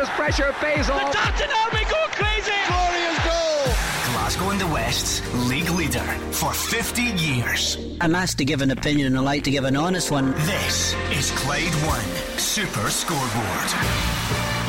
Rangers pressure pays off. The Army go crazy! Glorious goal! Glasgow and the West's league leader for 50 years. I'm asked to give an opinion and I like to give an honest one. This is Clyde One Super Scoreboard.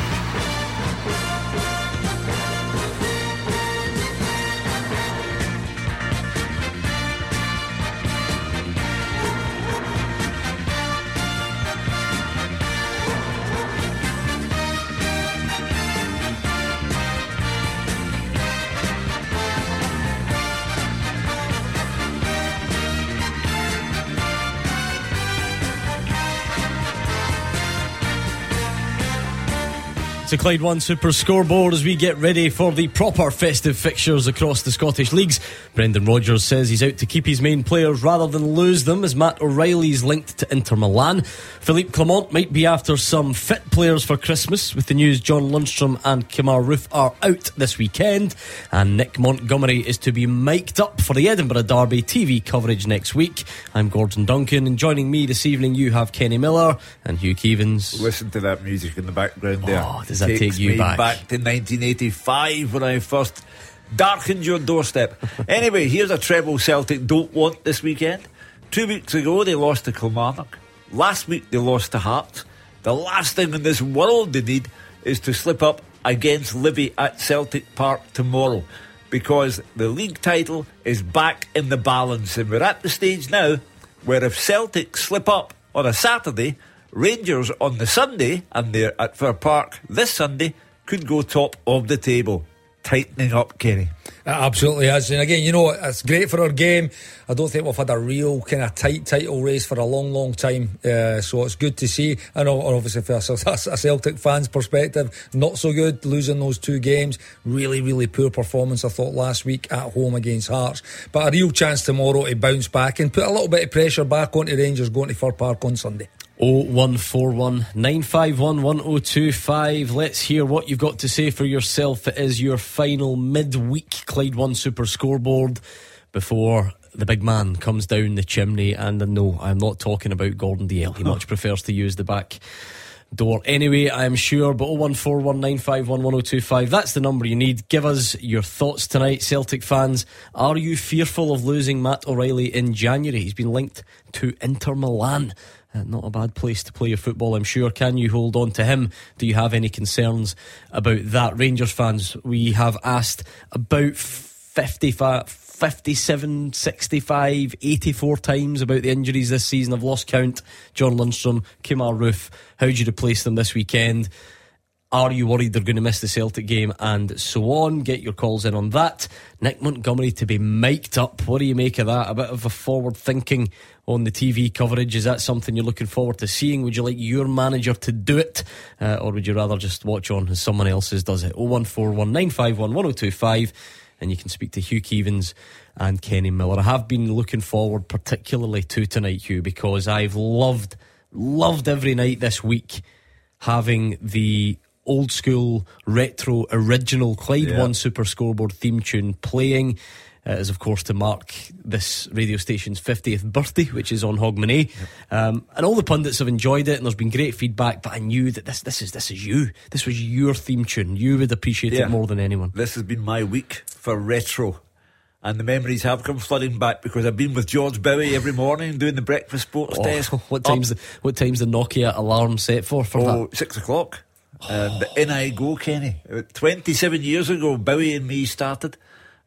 To Clyde One Super Scoreboard as we get ready for the proper festive fixtures across the Scottish leagues. Brendan Rodgers says he's out to keep his main players rather than lose them as Matt O'Riley's linked to Inter Milan. Philippe Clement might be after some fit players for Christmas with the news John Lundstram and Kemar Roofe are out this weekend and Nick Montgomery is to be mic'd up for the Edinburgh Derby TV coverage next week. I'm Gordon Duncan and joining me this evening you have Kenny Miller and Hugh Keevins. Listen to that music in the background there. Oh, that Takes take you back? back to 1985 when I first darkened your doorstep. anyway, here's a treble Celtic don't want this weekend. Two weeks ago, they lost to Kilmarnock. Last week, they lost to Hearts. The last thing in this world they need is to slip up against Livy at Celtic Park tomorrow because the league title is back in the balance. And we're at the stage now where if Celtic slip up on a Saturday, Rangers on the Sunday, and they're at Fir Park this Sunday, could go top of the table. Tightening up, Kenny. It absolutely is. And again, you know, it's great for our game. I don't think we've had a real kind of tight title race for a long, long time. Uh, so it's good to see. And obviously, from a Celtic fan's perspective, not so good losing those two games. Really, really poor performance, I thought, last week at home against Hearts. But a real chance tomorrow to bounce back and put a little bit of pressure back onto Rangers going to Fir Park on Sunday. 0141 951 1025. Let's hear what you've got to say for yourself. It is your final midweek Clyde One Super scoreboard before the big man comes down the chimney. And no, I'm not talking about Gordon Dalziel. He much prefers to use the back door anyway, I'm sure. But 01419511025, that's the number you need. Give us your thoughts tonight, Celtic fans. Are you fearful of losing Matt O'Riley in January? He's been linked to Inter Milan. Uh, not a bad place to play your football, I'm sure. Can you hold on to him? Do you have any concerns about that? Rangers fans, we have asked about 55, 57, 65, 84 times about the injuries this season. I've lost count. John Lundstram, Kemar Roofe, how do you replace them this weekend? Are you worried they're going to miss the Celtic game? And so on. Get your calls in on that. Nick Montgomery to be mic'd up. What do you make of that? A bit of a forward thinking on the TV coverage. Is that something you're looking forward to seeing? Would you like your manager to do it? Uh, or would you rather just watch on as someone else's does it? 01419511025. And you can speak to Hugh Keevins and Kenny Miller. I have been looking forward particularly to tonight, Hugh, because I've loved, loved every night this week having the old school, retro, original Clyde yeah. One Super Scoreboard theme tune playing. Uh, is of course to mark this radio station's 50th birthday, which is on Hogmanay. Yep. Um, and all the pundits have enjoyed it, and there's been great feedback. But I knew that this this is this is you. This was your theme tune. You would appreciate yeah. it more than anyone. This has been my week for retro. And the memories have come flooding back because I've been with George Bowie every morning doing the breakfast sports oh, desk. What time's the, what time's the Nokia alarm set for? For oh, that? six o'clock. And in I go, Kenny. 27 years ago, Bowie and me started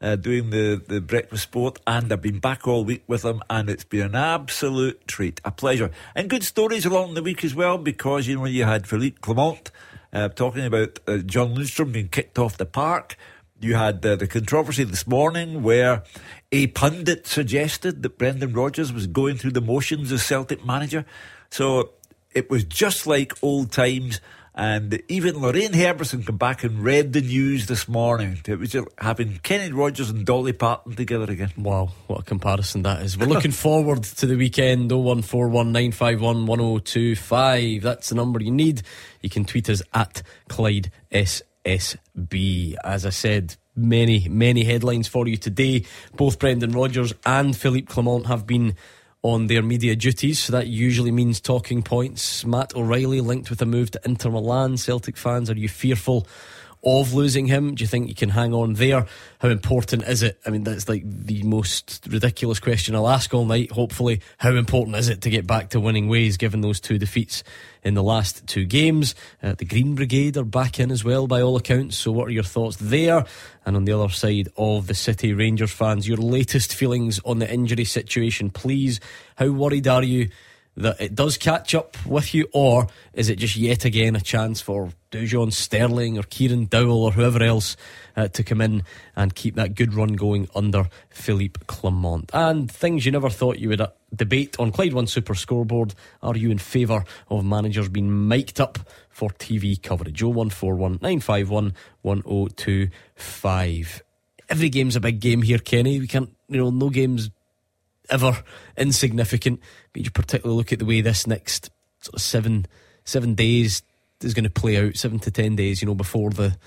uh, doing the, the breakfast sport, and I've been back all week with him, and it's been an absolute treat, a pleasure. And good stories along the week as well, because, you know, you had Philippe Clement uh, talking about uh, John Lundstram being kicked off the park. You had uh, the controversy this morning where a pundit suggested that Brendan Rodgers was going through the motions as Celtic manager. So it was just like old times. And even Lorraine Herberson came back and read the news this morning. It was having Kenny Rogers and Dolly Parton together again. Wow, what a comparison that is. We're looking forward to the weekend. 01419511025. That's the number you need. You can tweet us at Clyde SSB. As I said, many, many headlines for you today. Both Brendan Rodgers and Philippe Clement have been on their media duties. So that usually means talking points. Matt O'Riley linked with a move to Inter Milan. Celtic fans, are you fearful? Of losing him? Do you think you can hang on there? How important is it? I mean, that's like the most ridiculous question I'll ask all night. Hopefully, how important is it to get back to winning ways given those two defeats in the last two games? Uh, the Green Brigade are back in as well, by all accounts. So, what are your thoughts there? And on the other side of the city, Rangers fans, your latest feelings on the injury situation, please. How worried are you? That it does catch up with you, or is it just yet again a chance for Dujon Sterling or Kieran Dowell or whoever else uh, to come in and keep that good run going under Philippe Clement? And things you never thought you would uh, debate on Clyde One Super Scoreboard. Are you in favour of managers being mic'd up for TV coverage? 0141 951 1025. Every game's a big game here, Kenny. We can't, you know, no game's ever insignificant. But you particularly look at the way this next sort of seven seven days is going to play out, seven to ten days, you know, before the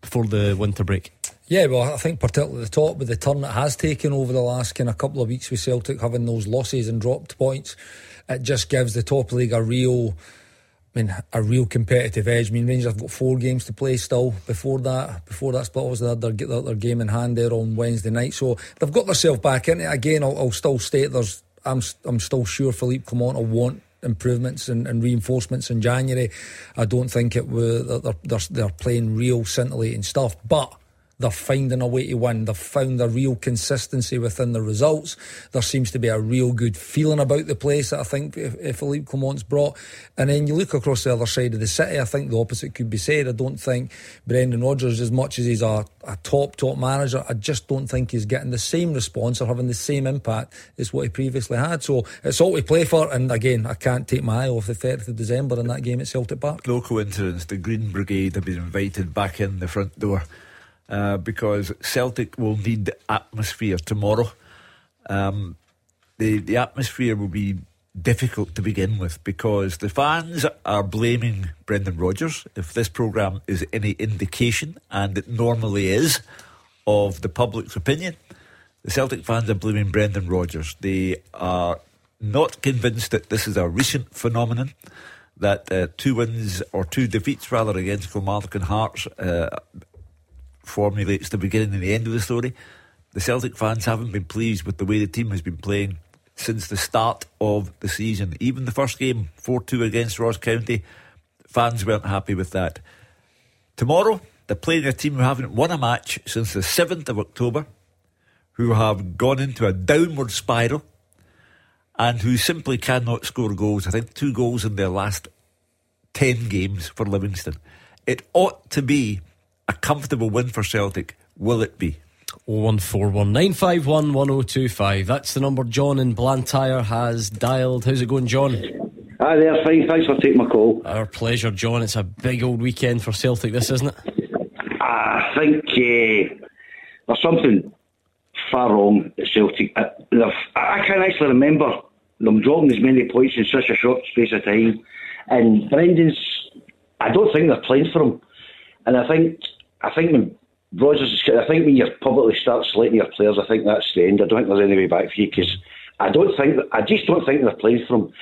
before the winter break. Yeah, well, I think particularly the top with the turn it has taken over the last kind of couple of weeks with Celtic having those losses and dropped points, it just gives the top league a real. I mean, a real competitive edge. I mean, Rangers have got four games to play still before that. Before that split, obviously, they had their, their, game in hand there on Wednesday night. So they've got themselves back in it. Again, I'll, I'll still state there's I'm I'm still sure Philippe Clement will want improvements and, and, reinforcements in January. I don't think it uh, was they're, they're, they're playing real scintillating stuff, but they're finding a way to win. They've found a real consistency within the results. There seems to be a real good feeling about the place that I think Philippe Clement's brought. And then you look across the other side of the city, I think the opposite could be said. I don't think Brendan Rodgers, as much as he's a, a top, top manager, I just don't think he's getting the same response or having the same impact as what he previously had. So it's all we play for. And again, I can't take my eye off the 30th of December in that game at Celtic Park. No coincidence, the Green Brigade have been invited back in the front door uh, because Celtic will need atmosphere tomorrow. Um, the the atmosphere will be difficult to begin with because the fans are blaming Brendan Rodgers. If this programme is any indication, and it normally is, of the public's opinion, the Celtic fans are blaming Brendan Rodgers. They are not convinced that this is a recent phenomenon. That uh, two wins or two defeats rather against Kilmarnock and Hearts uh, formulates the beginning and the end of the story. The Celtic fans haven't been pleased with the way the team has been playing since the start of the season. Even the first game, 4 2 against Ross County, fans weren't happy with that. Tomorrow, they're playing a team who haven't won a match since the 7th of October, who have gone into a downward spiral, and who simply cannot score goals. I think two goals in their last 10 games for Livingston. It ought to be a comfortable win for Celtic. Will it be? 01419511025. That's the number John in Blantyre has dialed. How's it going, John? Hi there, fine. Thanks for taking my call. Our pleasure, John. It's a big old weekend for Celtic, this, isn't it? I think uh, there's something far wrong at Celtic. I, I can't actually remember them dropping as many points in such a short space of time. And Brendan's, I don't think they're playing for him. And I think I think when Rodgers, I think when you publicly start slating your players, I think that's the end. I don't think there's any way back for you because I don't think I just don't think they're playing for him,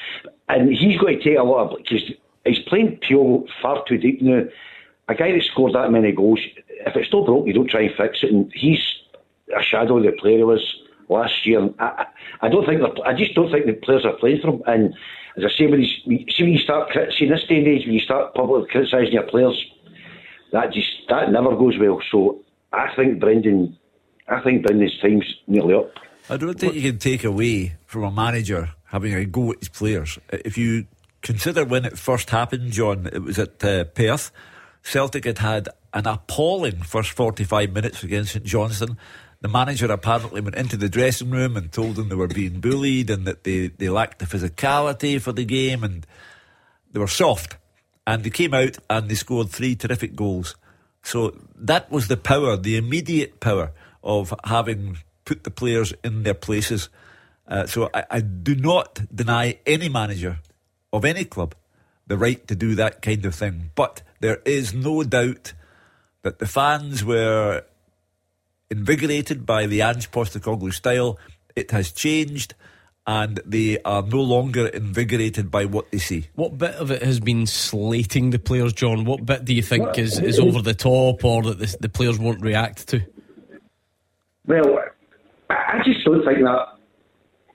and he's going to take a lot of because he's playing pure far too deep now. A guy that scored that many goals, if it's still broke, you don't try and fix it, and he's a shadow of the player he was last year. I, I don't think I just don't think the players are playing for him. And as I say, when, see when you start see in this day and age, when you start publicly criticising your players that just that never goes well. So I think Brendan, I think Brendan's time's nearly up. I don't think you can take away from a manager having a go at his players. If you consider when it first happened, John, it was at uh, Perth. Celtic had had an appalling first 45 minutes against St. The manager apparently went into the dressing room and told them they were being bullied and that they, they lacked the physicality for the game and they were soft and they came out and they scored three terrific goals. So that was the power, the immediate power of having put the players in their places. Uh, so I, I, do not deny any manager of any club the right to do that kind of thing. But there is no doubt that the fans were invigorated by the Ange Postecoglou style. It has changed, and they are no longer invigorated by what they see. What bit of it has been slating the players, John? What bit do you think is, is over the top or that the, the players won't react to? Well, I I just don't think that.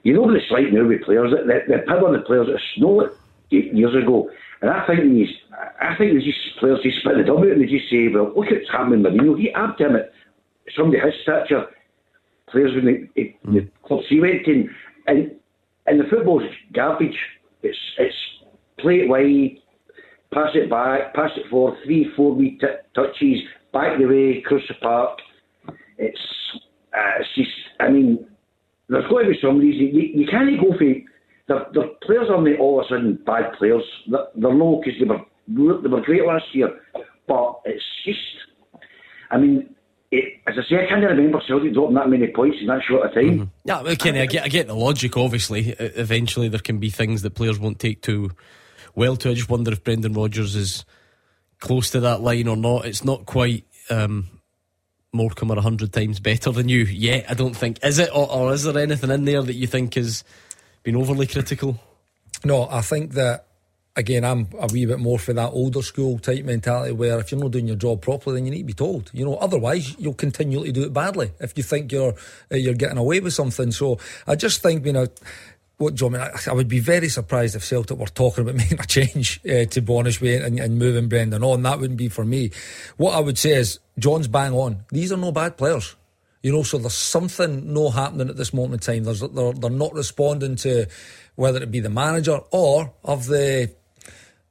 You know what it's like now with players. They, they put on the players that snow eight years ago. And I think these, I think these players just spit the dub out and they just say, well, look at what's happening with Mourinho. He amped him at somebody his stature. Players when they, they, the hmm. clubs he went in. And, and the football's garbage. It's, it's play it wide, pass it back, pass it forward, three, four wee t- touches, back the way, cross the park. It's, uh, it's just, I mean, there's got to be some reason. You, you can't go for. The, the players are not all of a sudden bad players. They're, they're because they were, they were great last year. But it's just, I mean, it, as I say, I can't remember Celtic dropping that many points in that short of time. Yeah, well, Kenny, I get, I get the logic. Obviously, eventually there can be things that players won't take too well to. I just wonder if Brendan Rodgers is close to that line or not. It's not quite um, Morecambe are a hundred times better than you yet. I don't think is it, or, or is there anything in there that you think has been overly critical? No, I think that again, I'm a wee bit more for that older school type mentality where if you're not doing your job properly, then you need to be told. You know, otherwise you'll continually do it badly if you think you're uh, you're getting away with something. So I just think, you know. What John? I, mean, I, I would be very surprised if Celtic were talking about making a change uh, to be honest and, and moving Brendan on. That wouldn't be for me. What I would say is John's bang on. These are no bad players. You know, so there's something no happening at this moment in time. There's, they're, they're not responding to whether it be the manager or of the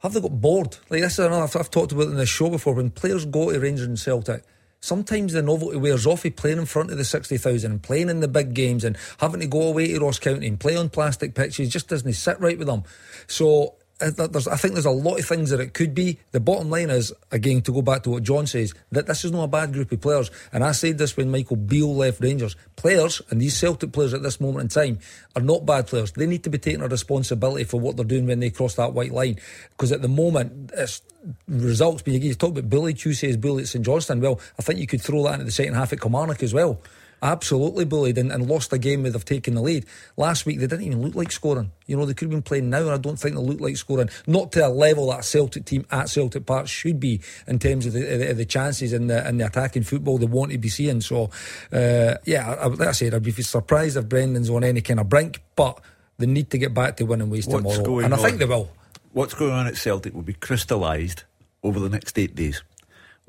have they got bored? Like this is another I've, I've talked about in the show before. When players go to Rangers and Celtic, sometimes the novelty wears off. of playing in front of the sixty thousand and playing in the big games and having to go away to Ross County and play on plastic pitches just doesn't sit right with them. So. Uh, th- There's, I think there's a lot of things that it could be. The bottom line is, again, to go back to what John says, that this is not a bad group of players. And I said this when Michael Beale left Rangers. Players, and these Celtic players at this moment in time, are not bad players. They need to be taking a responsibility for what they're doing when they cross that white line. Because at the moment, it's results. But you talk about Billy Bully, Tuesday's Bully at St Johnstone. Well, I think you could throw that into the second half at Kilmarnock as well. Absolutely bullied and, and lost a game where they've taken the lead. Last week they didn't even look like scoring. You know, they could have been playing now and I don't think they look like scoring. Not to a level that a Celtic team at Celtic Park should be in terms of the, the, the chances and the, and the attacking football they want to be seeing. So, uh, yeah, I, like I said, I'd be surprised if Brendan's on any kind of brink, but they need to get back to winning ways What's tomorrow. And I on? think they will. What's going on at Celtic will be crystallised over the next eight days.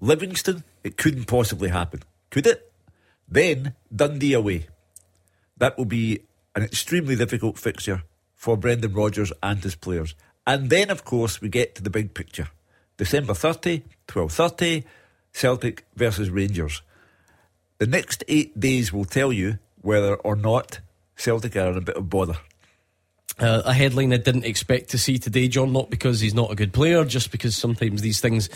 Livingston, it couldn't possibly happen. Could it? Then Dundee away. That will be an extremely difficult fixture for Brendan Rodgers and his players. And then, of course, we get to the big picture. December 30, 12.30, Celtic versus Rangers. The next eight days will tell you whether or not Celtic are in a bit of bother. Uh, a headline I didn't expect to see today, John, not because he's not a good player, just because sometimes these things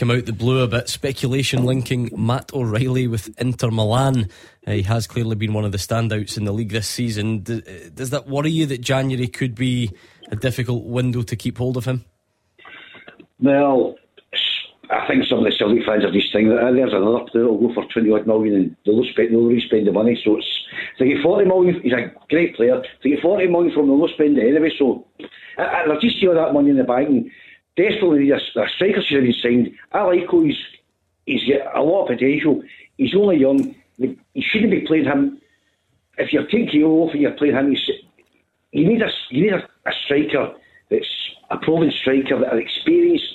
come out the blue a bit. Speculation linking Matt O'Riley with Inter Milan. Uh, he has clearly been one of the standouts in the league this season. D- uh, does that worry you that January could be a difficult window to keep hold of him? Well, I think some of the Celtic fans are just thinking that uh, there's another player who'll go for 20 odd million and they'll spend, they'll spend the money. So it's, they get 40 million, he's a great player. They get 40 million from them, they'll spend it anyway. So I, I, they'll just steal that money in the bank and desperately a, a striker should have been signed. I like who he's, he's got a lot of potential. He's only young. You shouldn't be playing him. If you're taking Kyogo off and you're playing him, you need a you need a, a striker that's a proven striker that are experienced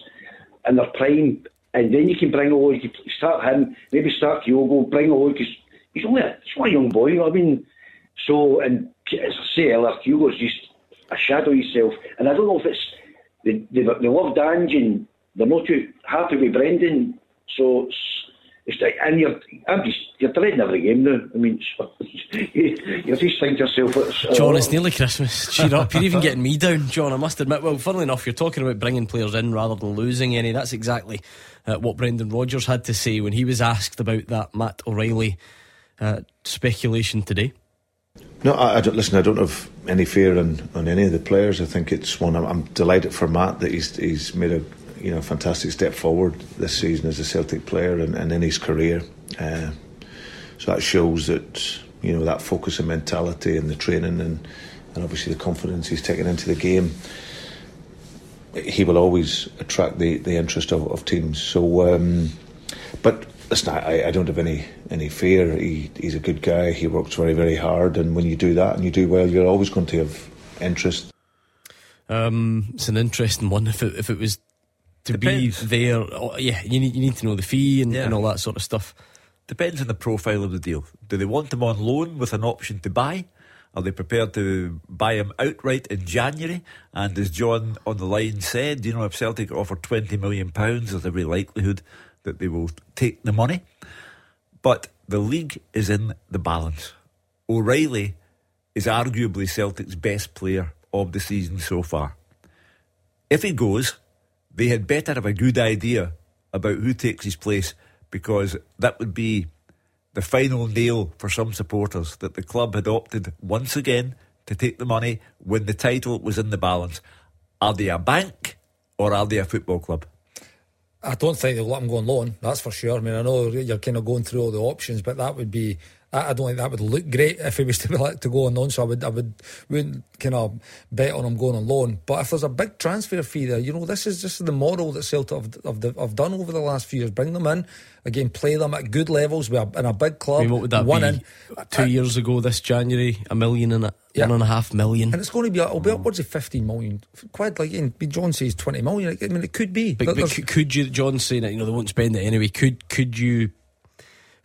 in their prime, and then you can bring on. You can start him, maybe start Kyogo, bring on because he's only a, he's only a young boy. I mean? So, and as I say earlier, Kyogo's just a shadow himself, and I don't know if it's they they, they love Dange and they're not too happy with Brendan. So it's, and you're I'm just you're dreading every game now. I mean, you, you just think to yourself, it's, John, oh, it's nearly Christmas. Cheer up. You're even getting me down, John. I must admit. Well, funnily enough, you're talking about bringing players in rather than losing any. That's exactly uh, what Brendan Rodgers had to say when he was asked about that Matt O'Riley uh, speculation today. No, I, I don't listen. I don't have any fear on, on any of the players. I think it's one. I'm, I'm delighted for Matt that he's he's made a you know fantastic step forward this season as a Celtic player and, and in his career. Uh, so that shows that you know that focus and mentality and the training and and obviously the confidence he's taken into the game, he will always attract the, the interest of, of teams. So, um, but listen, I, I don't have any any fear. He, he's a good guy. He works very very hard, and when you do that and you do well, you're always going to have interest. Um, it's an interesting one. If it if it was to Depends. be there, oh, yeah, you need you need to know the fee and, Yeah. and all that sort of stuff. Depends on the profile of the deal. Do they want him on loan with an option to buy? Are they prepared to buy him outright in January? And as John on the line said, you know, if Celtic offer £20 million, there's every likelihood that they will take the money. But the league is in the balance. O'Riley is arguably Celtic's best player of the season so far. If he goes, they had better have a good idea about who takes his place because that would be the final nail for some supporters that the club had opted once again to take the money when the title was in the balance. Are they a bank or are they a football club? I don't think they'll let him go on loan. That's for sure. I mean, I know you're kind of going through all the options, but that would be. I I don't think that would look great if he was to be let to go on loan. So I would, I would, wouldn't kind of bet on him going on loan. But if there's a big transfer fee there, you know, this is just the model that Celtic have, have, have done over the last few years. Bring them in again, play them at good levels. We're in a big club. I mean, what would that one be? in. Two uh, years ago, this January, a million and a, Yeah. one and a half million. And it's going to be, it'll be mm. upwards of 15 million quid. Like and John says, 20 million. I mean, it could be. But, but could, could you, John saying that you know they won't spend it anyway? Could could you,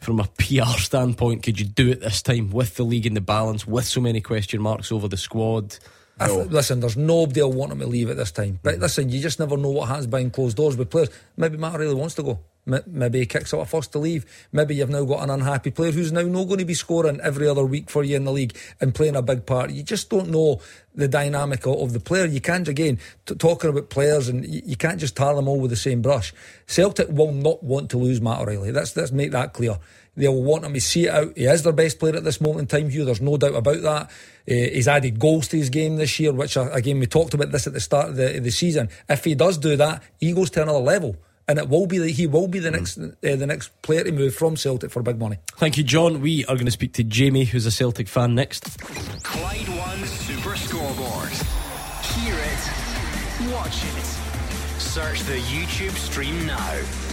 from a PR standpoint, could you do it this time with the league in the balance, with so many question marks over the squad? I th- listen, there's nobody will want him to leave at this time. But mm. listen, you just never know what happens behind closed doors with players. Maybe Matt really wants to go. M- Maybe he kicks out a first to leave. Maybe you've now got an unhappy player who's now not going to be scoring every other week for you in the league and playing a big part. You just don't know the dynamic of the player. You can't, again, t- talking about players and you, you can't just tar them all with the same brush. Celtic will not want to lose Matt O'Riley. Let's, let's make that clear. They'll want him to see it out. He is their best player at this moment in time, Hugh. There's no doubt about that. Uh, he's added goals to his game this year, which, uh, again, we talked about this at the start of the, of the season. If he does do that, he goes to another level. And it will be that he will be the next uh, the next player to move from Celtic for big money. Thank you, John. We are going to speak to Jamie, who's a Celtic fan, next. Clyde One Super Scoreboard. Hear it, watch it. Search the YouTube stream now.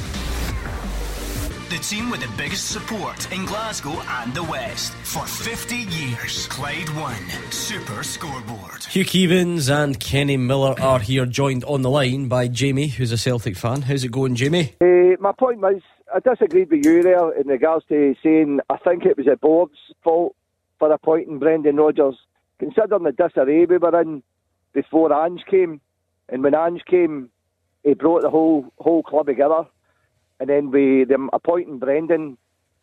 The team with the biggest support in Glasgow and the West for 50 years. Clyde One Super Scoreboard. Hugh Keevins and Kenny Miller are here, joined on the line by Jamie, who's a Celtic fan. How's it going, Jamie? Uh, my point was, I disagreed with you there in regards to saying I think it was the board's fault for appointing Brendan Rodgers, considering the disarray we were in before Ange came, and when Ange came, he brought the whole whole club together, and then we them appointing Brendan,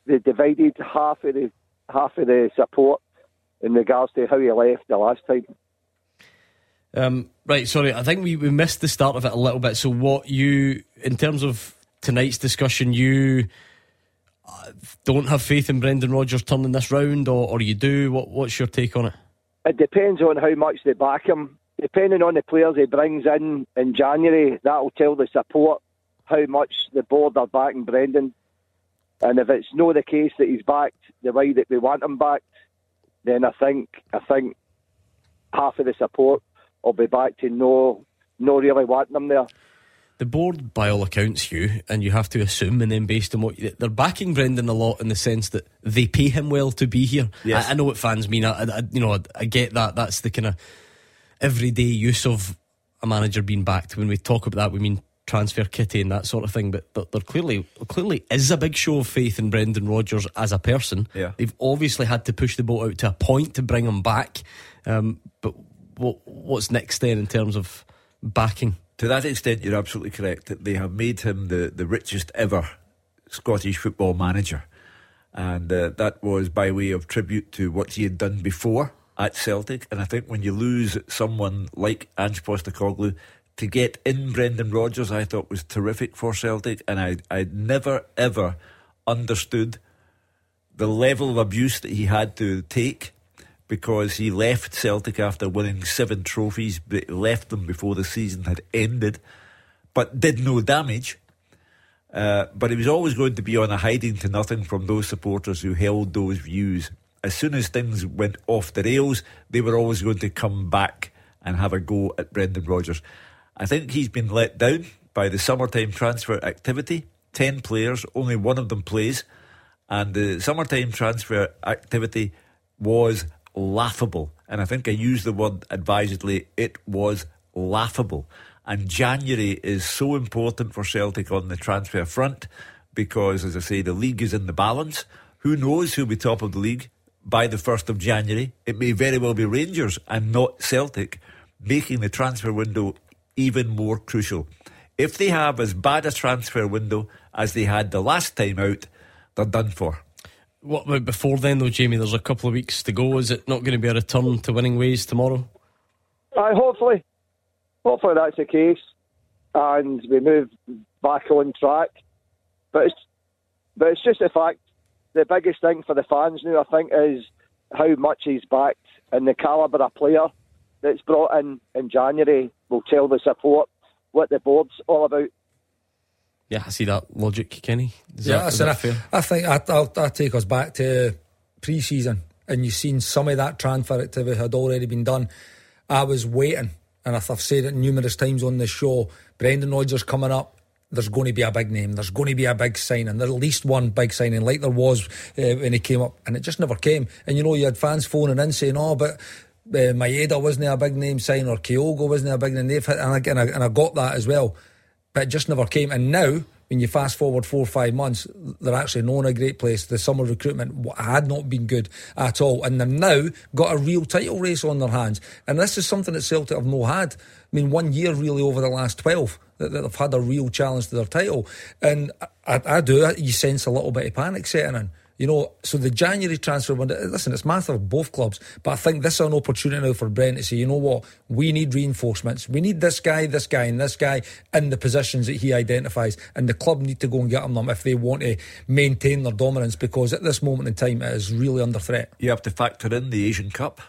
they divided half of the half of the support in regards to how he left the last time. Um, right, sorry, I think we, we missed the start of it a little bit. So, what you, in terms of tonight's discussion, you uh, don't have faith in Brendan Rodgers turning this round, or, or you do? What, what's your take on it? It depends on how much they back him. Depending on the players he brings in in January, that will tell the support how much the board are backing Brendan. And if it's not the case that he's backed the way that we want him backed, then I think I think half of the support will be back to no no really wanting him there. The board, by all accounts, Hugh, and you have to assume, and then based on what you, they're backing Brendan a lot in the sense that they pay him well to be here. Yes. I, I know what fans mean. I, I, you know, I, I get that. That's the kind of everyday use of a manager being backed. When we talk about that, we mean transfer kitty and that sort of thing. But there, there clearly, clearly is a big show of faith in Brendan Rodgers as a person. Yeah. They've obviously had to push the boat out to a point to bring him back. Um, but what, what's next then in terms of backing? To that extent, you're absolutely correct that they have made him the, the richest ever Scottish football manager. And uh, that was by way of tribute to what he had done before at Celtic. And I think when you lose someone like Ange Postecoglou, to get in Brendan Rodgers, I thought was terrific for Celtic. And I, I never, ever understood the level of abuse that he had to take because he left Celtic after winning seven trophies, but left them before the season had ended, but did no damage. Uh, but he was always going to be on a hiding to nothing from those supporters who held those views. as soon as things went off the rails, they were always going to come back and have a go at Brendan Rodgers. I think he's been let down by the summertime transfer activity. Ten players, only one of them plays. And the summertime transfer activity was laughable. And I think I used the word advisedly. It was laughable. And January is so important for Celtic on the transfer front because, as I say, the league is in the balance. Who knows who'll be top of the league by the 1st of January? It may very well be Rangers and not Celtic, making the transfer window even more crucial. If they have as bad a transfer window as they had the last time out, they're done for. What about before then, though, Jamie? There's a couple of weeks to go. Is it not going to be a return to winning ways tomorrow? Aye, hopefully. Hopefully that's the case. And we move back on track. But it's, but it's just the fact, the biggest thing for the fans now, I think, is how much he's backed and the calibre of player that's brought in in January will tell the support what the board's all about. Yeah, I see that logic, Kenny. Is yeah, that, is that I, fair? I think I, I'll, I'll take us back to pre-season, and you've seen some of that transfer activity had already been done. I was waiting, and I've I've said it numerous times on this show. Brendan Rodgers coming up. There's going to be a big name. There's going to be a big signing. There's at least one big signing, like there was uh, when he came up, and it just never came. And you know, you had fans phoning in saying, "Oh, but uh, Maeda wasn't a big name sign, or Kyogo wasn't a big name." They've hit, and I, and I, and I got that as well, but it just never came. And now when you fast forward four or five months, they're actually known a great place. The summer recruitment had not been good at all, and they've now got a real title race on their hands. And this is something that Celtic have not had. I mean, one year really over the last twelve that, that they've had a real challenge to their title, and I, I do. You sense a little bit of panic setting in. You know, so the January transfer window, listen, it's massive of both clubs, but I think this is an opportunity now for Brent to say, you know what, we need reinforcements. We need this guy, this guy, and this guy in the positions that he identifies, and the club need to go and get them if they want to maintain their dominance because at this moment in time it is really under threat. You have to factor in the Asian Cup,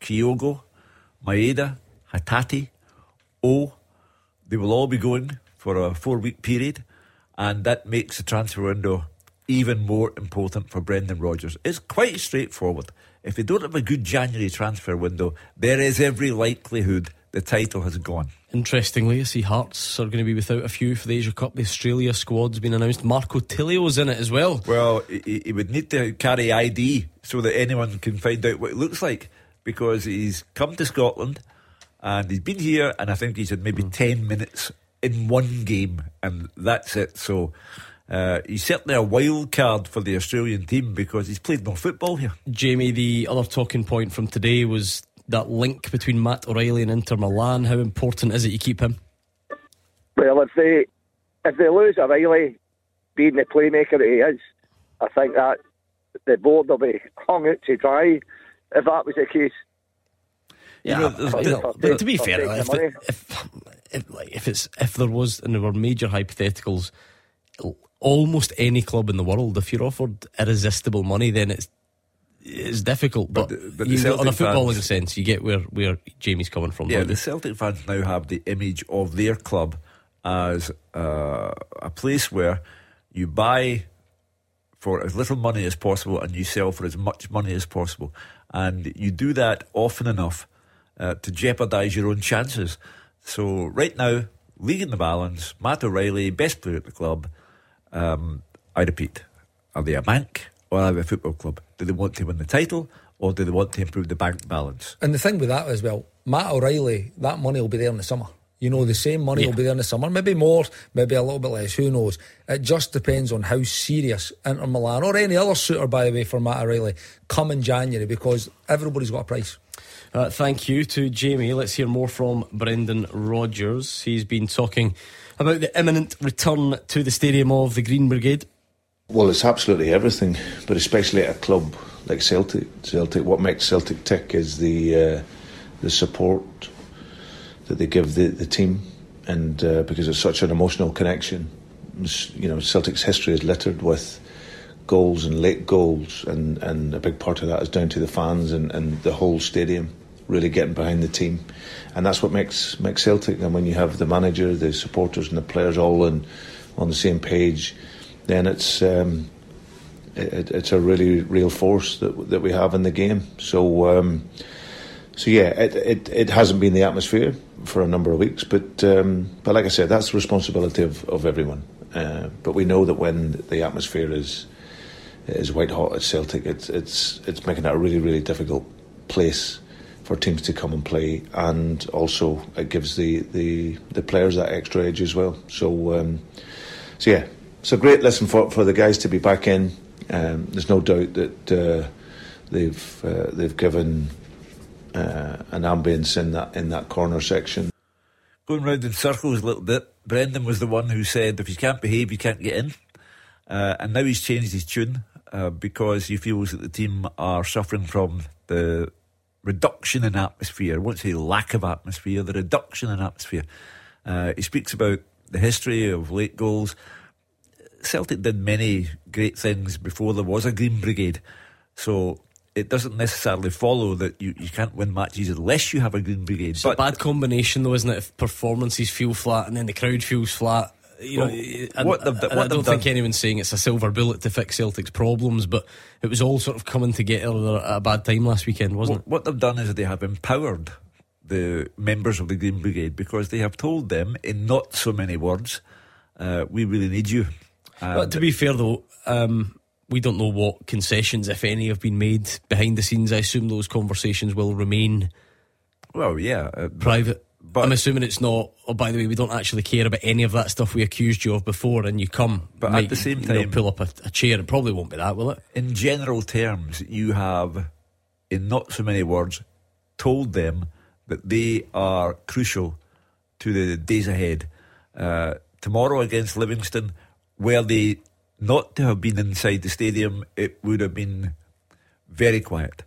Kyogo, Maeda, Hatate, O. They will all be going for a four week period, and that makes the transfer window even more important for Brendan Rodgers. It's quite straightforward. If they don't have a good January transfer window, there is every likelihood the title has gone. Interestingly, I see Hearts are going to be without a few for the Asia Cup. The Australia squad's been announced. Marco Tilio's in it as well. Well, he, he would need to carry ID so that anyone can find out what it looks like because he's come to Scotland and he's been here, and I think he's had maybe hmm. 10 minutes in one game, and that's it. So. Uh, he's certainly a wild card for the Australian team because he's played no football here. Jamie, the other talking point from today was that link between Matt O'Riley and Inter Milan. How important is it you keep him? Well, if they if they lose O'Riley being the playmaker that he is, I think that the board will be hung out to dry if that was the case. Yeah, know, but- there's- but there's- to be fair, take the if, money. if, if, like, if it's if there was and there were major hypotheticals, almost any club in the world, if you're offered irresistible money, then it's it's difficult. But, But but you, on a footballing fans- sense, you get where where Jamie's coming from. Yeah, the? Celtic fans now have the image of their club as uh, a place where you buy for as little money as possible and you sell for as much money as possible. And you do that often enough uh, to jeopardise your own chances. So, right now, league in the balance, Matt O'Riley, best player at the club. Um, I repeat, are they a bank or are they a football club? Do they want to win the title or do they want to improve the bank balance? And the thing with that as well, Matt O'Riley, that money will be there in the summer. You know, the same money Yeah. will be there in the summer, maybe more, maybe a little bit less, who knows. It just depends on how serious Inter Milan or any other suitor, by the way, for Matt O'Riley come in January because everybody's got a price. Uh, thank you to Jamie. Let's hear more from Brendan Rodgers. He's been talking about the imminent return to the stadium of the Green Brigade. Well, it's absolutely everything, but especially at a club like Celtic. Celtic, what makes Celtic tick is the uh, the support that they give the, the team, and uh, because it's such an emotional connection. You know, Celtic's history is littered with goals and late goals, and, and a big part of that is down to the fans and, and the whole stadium really getting behind the team, and that's what makes makes Celtic. And when you have the manager, the supporters, and the players all in on the same page, then it's um, it, it's a really real force that that we have in the game. So. Um, so yeah, it, it, it hasn't been the atmosphere for a number of weeks, but um, but like I said, that's the responsibility of, of everyone. Uh, but we know that when the atmosphere is is white hot at Celtic, it's it's it's making it a really really difficult place for teams to come and play, and also it gives the the, the players that extra edge as well. So um, so yeah, it's a great lesson for for the guys to be back in. Um, there's no doubt that uh, they've uh, they've given uh, an ambience in that in that corner section. Going round in circles a little bit. Brendan was the one who said, "If you can't behave, you can't get in," uh, and now he's changed his tune uh, because he feels that the team are suffering from the reduction in atmosphere. I won't say lack of atmosphere, the reduction in atmosphere. Uh, he speaks about the history of late goals. Celtic did many great things before there was a Green Brigade, so it doesn't necessarily follow that you, you can't win matches unless you have a Green Brigade. It's but a bad combination, though, isn't it? If performances feel flat and then the crowd feels flat. You well, know, what they've, what I don't think done. anyone's saying it's a silver bullet to fix Celtic's problems, but it was all sort of coming together at a bad time last weekend, wasn't well, it? What they've done is they have empowered the members of the Green Brigade because they have told them in not so many words, uh, we really need you. But to be fair, though, um, we don't know what concessions, if any, have been made behind the scenes. I assume those conversations will remain. Well, yeah, uh, private. But I'm assuming it's not. Oh, by the way, we don't actually care about any of that stuff we accused you of before, and you come. But might, at the same time, you know, pull up a, a chair. It probably won't be that, will it? In general terms, you have, in not so many words, told them that they are crucial to the days ahead. Uh, tomorrow against Livingston, where they not to have been inside the stadium, it would have been very quiet.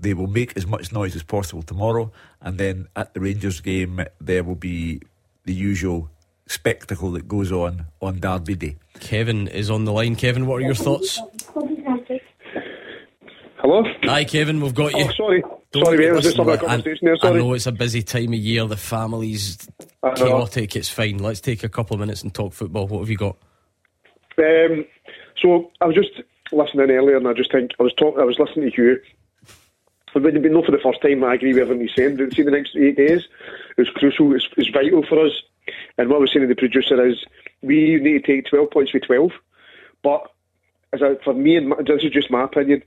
They will make as much noise as possible tomorrow, and then at the Rangers game, there will be the usual spectacle that goes on on Derby Day. Kevin is on the line. Kevin, what are your thoughts? Hello? Hi, Kevin, we've got you. Oh, sorry. Don't sorry, mate, I was just having a conversation there. Sorry. I know it's a busy time of year, the family's chaotic, it's fine. Let's take a couple of minutes and talk football. What have you got? Um, so I was just listening earlier, and I just think I was talking. I was listening to you. It would know for the first time. I agree with everything you're saying. See, the next eight days is crucial. It's, it's vital for us. And what we're saying to the producer is, we need to take 12 points with 12. But as for me, and my, this is just my opinion.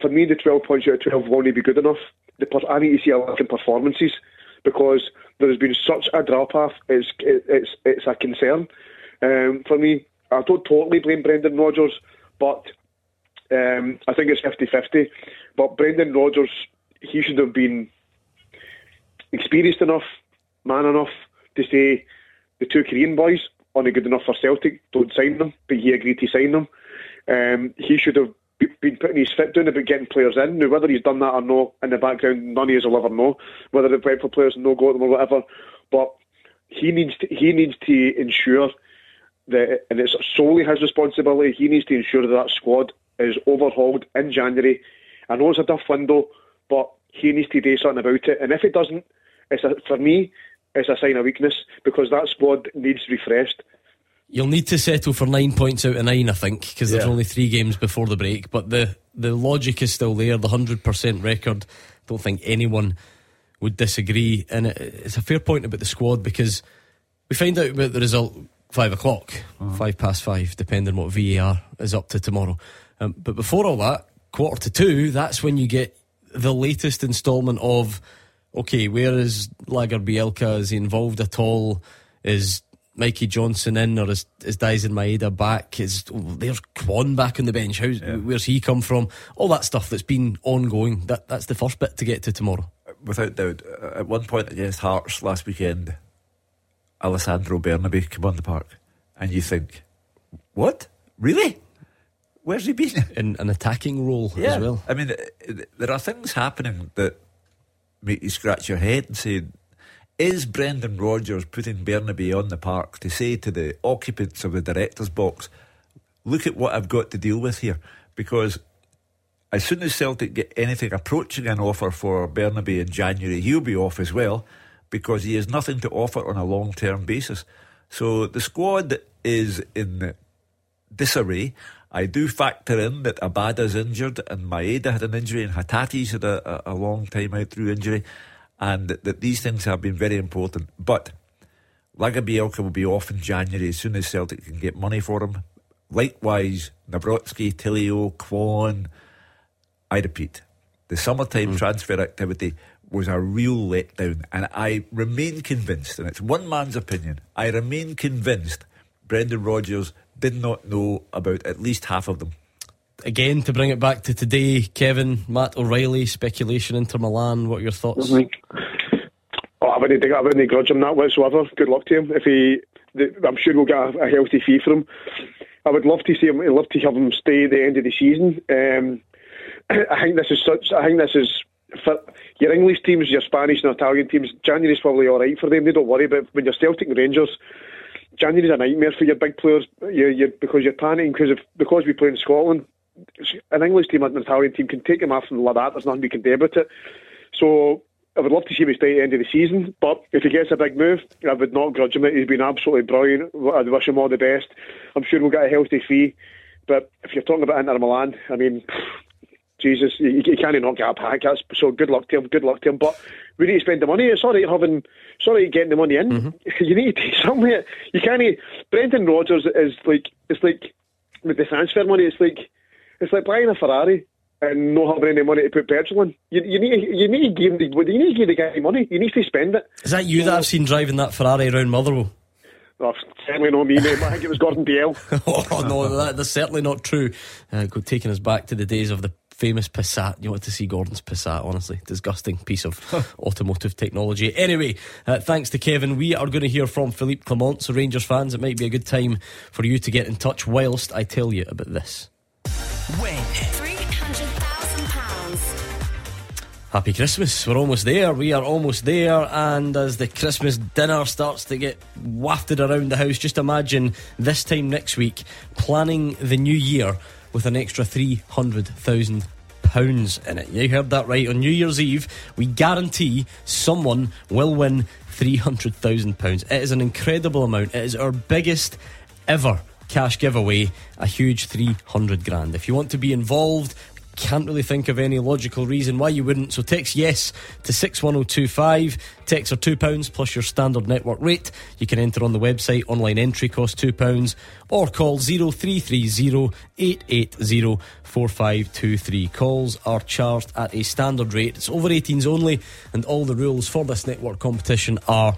For me, the 12 points out of 12 won't be good enough. The, I need to see a lot of performances because there has been such a drop off. It's, it, it's, it's a concern. Um, for me, I don't totally blame Brendan Rodgers, but um, I think it's 50 50. But Brendan Rodgers, he should have been experienced enough, man enough to say the two Korean boys aren't good enough for Celtic, don't sign them, but he agreed to sign them. Um, he should have been putting his foot down about getting players in. Now, whether he's done that or not in the background, none of us will ever know. Whether the Brentford players and no go at them or whatever, but he needs to, he needs to ensure that, and it's solely his responsibility. He needs to ensure that that squad is overhauled in January. I know it's a tough window, but he needs to do something about it. And if it doesn't, it's a, for me, it's a sign of weakness because that squad needs refreshed. You'll need to settle for nine points out of nine, I think, because there's yeah. only three games before the break. But the the logic is still there. The hundred percent record. Don't think anyone would disagree. And it, it's a fair point about the squad because we find out about the result five o'clock, uh-huh. five past five, depending on what VAR is up to tomorrow. Um, but before all that, quarter to two, that's when you get the latest instalment of okay, where is Lagerbielke? Is he involved at all? Is Mikey Johnston in or is, is Daizen Maeda back? Is there's Kwon back on the bench? How's, yeah. Where's he come from? All that stuff that's been ongoing. That that's the first bit to get to tomorrow. Without doubt, at one point against Hearts last weekend, Alessandro Bernabei came on the park, and you think, what? Really? Where's he been? In an attacking role yeah. as well. I mean, there are things happening that make you scratch your head and say, is Brendan Rodgers putting Bernabei on the park to say to the occupants of the director's box, look at what I've got to deal with here? Because as soon as Celtic get anything approaching an offer for Bernabei in January, he'll be off as well because he has nothing to offer on a long term basis. So the squad is in disarray, I do factor in that Abada's injured and Maeda had an injury and Hatate's had a, a, a long time out through injury and that, that these things have been very important. But Lagerbielke will be off in January as soon as Celtic can get money for him. Likewise, Nawrocki, Tilio, Kwon. I repeat, the summertime mm. transfer activity was a real letdown, and I remain convinced, and it's one man's opinion, I remain convinced Brendan Rodgers did not know about at least half of them. Again, to bring it back to today, Kevin, Matt O'Riley, speculation Inter Milan. What are your thoughts? Oh, I wouldn't, I wouldn't grudge him that whatsoever. Good luck to him. If he, I'm sure we'll get a, a healthy fee for him. I would love to see him. I'd love to have him stay at the end of the season. Um, I think this is such. I think this is for your English teams, your Spanish and Italian teams. January's probably all right for them. They don't worry. But when you're Celtic and Rangers, January's a nightmare for your big players. You, you because you're panicking because because we play in Scotland, an English team and an Italian team can take him off and like that. There's nothing we can do about it. So I would love to see him stay at the end of the season, but if he gets a big move, I would not grudge him it. He's been absolutely brilliant. I'd wish him all the best. I'm sure we'll get a healthy fee. But if you're talking about Inter Milan, I mean, Jesus, you, you can't not get a pack. That's, so good luck to him. Good luck to him. But we need to spend the money. It's all right having, sorry getting the money in. Mm-hmm. You need to take somewhere. You can't. Brendan Rodgers is like it's like with the transfer money. It's like it's like buying a Ferrari and not having any money to put petrol in. You, you need you need to give the you need to give the guy money. You need to spend it. Is that you so, that I've seen driving that Ferrari around Motherwell? Oh, certainly not me, mate. I think it was Gordon Dalziel. oh no, that, that's certainly not true. Uh, taking us back to the days of the famous Passat. You want to see Gordon's Passat, honestly. Disgusting piece of automotive technology. Anyway, uh, thanks to Kevin. We are going to hear from Philippe Clement. So, Rangers fans, it might be a good time for you to get in touch whilst I tell you about this. Win. Happy Christmas. We're almost there. We are almost there. And as the Christmas dinner starts to get wafted around the house, just imagine this time next week planning the new year with an extra £300,000 in it. You heard that right. On New Year's Eve, we guarantee someone will win £300,000. It is an incredible amount. It is our biggest ever cash giveaway, a huge 300 grand. If you want to be involved, can't really think of any logical reason why you wouldn't. So text yes to 61025. Texts are £2 plus your standard network rate. You can enter on the website. Online entry costs £2 or call 0330 880 4523. Calls are charged at a standard rate. It's over 18s only, and all the rules for this network competition are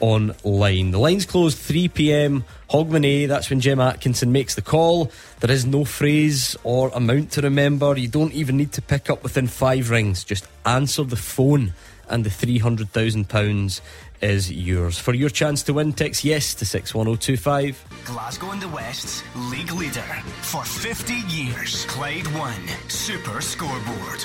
online. The lines close 3 pm. Hogmanay, that's when Jim Atkinson makes the call. There is no phrase or amount to remember. You don't even need to pick up within five rings. Just answer the phone, and the £300,000 is yours. For your chance to win, text yes to 61025. Glasgow and the West's league leader for 50 years. Clyde One Super Scoreboard.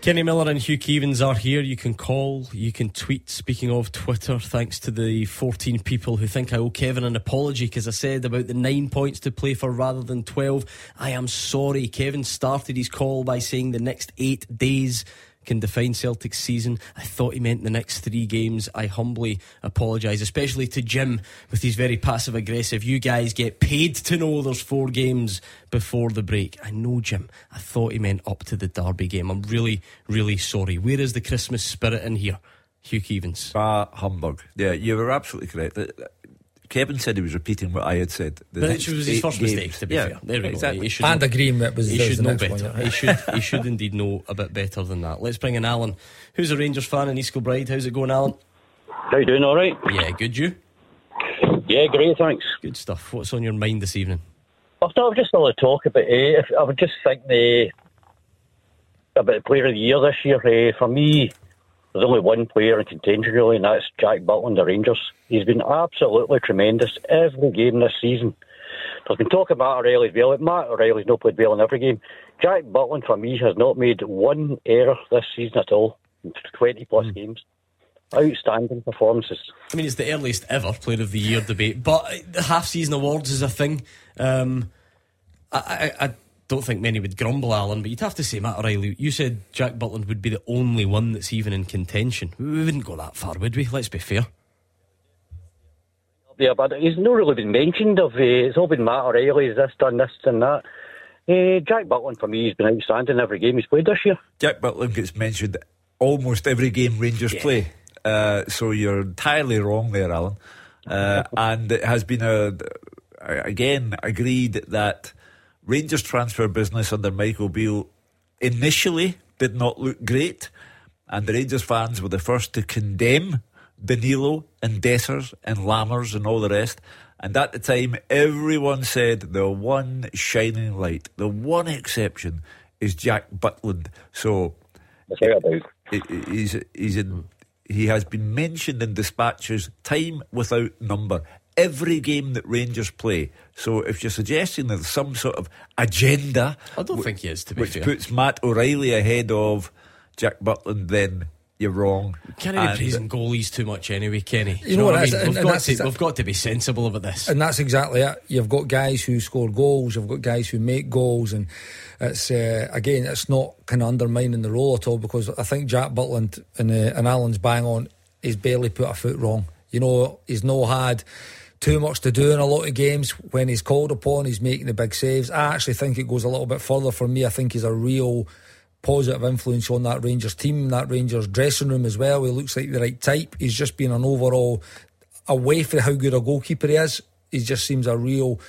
Kenny Miller and Hugh Keevins are here. You can call, you can tweet. Speaking of Twitter, thanks to the 14 people who think I owe Kevin an apology because I said about the nine points to play for rather than 12. I am sorry. Kevin started his call by saying the next eight days can define Celtic's season. I thought he meant the next three games. I humbly apologise, especially to Jim with his very passive aggressive. You guys get paid to know there's four games before the break. I know, Jim. I thought he meant up to the Derby game. I'm really, really sorry. Where is the Christmas spirit in here? Hugh Keevins. Ah, humbug. Yeah, you were absolutely correct. Kevin said he was repeating what I had said. The but it was his first games. mistake, to be yeah, fair. There we exactly. go. and agreeing it was he should know better. One, yeah. he should he should indeed know a bit better than that. Let's bring in Alan, who's a Rangers fan in East Kilbride. How's it going, Alan? How you doing? All right. Yeah, good. You? Yeah, great. Thanks. Good stuff. What's on your mind this evening? I thought just a to talk about. Uh, if, I would just think the about the player of the year this year. Uh, for me, there's only one player in contention really, and that's Jack Butland, the Rangers. He's been absolutely tremendous every game this season. There's been talk about O'Riley well. Matt O'Riley's not played well in every game. Jack Butland, for me, has not made one error this season at all in 20 plus mm. games. Outstanding performances. I mean, it's the earliest ever Player of the Year debate, but the half season awards is a thing. Um, I, I, I don't think many would grumble, Alan, but you'd have to say, Matt O'Riley, you said Jack Butland would be the only one that's even in contention. We wouldn't go that far, would we? Let's be fair. Yeah, but he's not really been mentioned. Of uh, it's all been Matt O'Riley's this done this and that. Uh, Jack Butland for me has been outstanding every game he's played this year. Jack Butland gets mentioned almost every game Rangers yeah. play. Uh, so you're entirely wrong there, Alan. Uh, and it has been a again agreed that Rangers transfer business under Michael Beale initially did not look great, and the Rangers fans were the first to condemn Danilo and Dessers and Lammers and all the rest. And at the time, everyone said the one shining light, the one exception is Jack Butland. So he's, he's in, he has been mentioned in dispatches time without number every game that Rangers play. So if you're suggesting there's some sort of agenda, I don't w- think he is. To be which fair. puts Matt O'Riley ahead of Jack Butland, then you're wrong. Can't be praising goalies too much anyway, Kenny. You, you know, what, I mean? we've, got to, we've got to be sensible about this. And that's exactly it. You've got guys who score goals, you've got guys who make goals, and it's uh, again, it's not kind of undermining the role at all because I think Jack Butland and, uh, and Alan's bang on, he's barely put a foot wrong. You know, he's no had too much to do in a lot of games. When he's called upon, he's making the big saves. I actually think it goes a little bit further for me. I think he's a real positive influence on that Rangers team, that Rangers dressing room as well. He looks like the right type. He's just been an overall, away from how good a goalkeeper he is, he just seems a real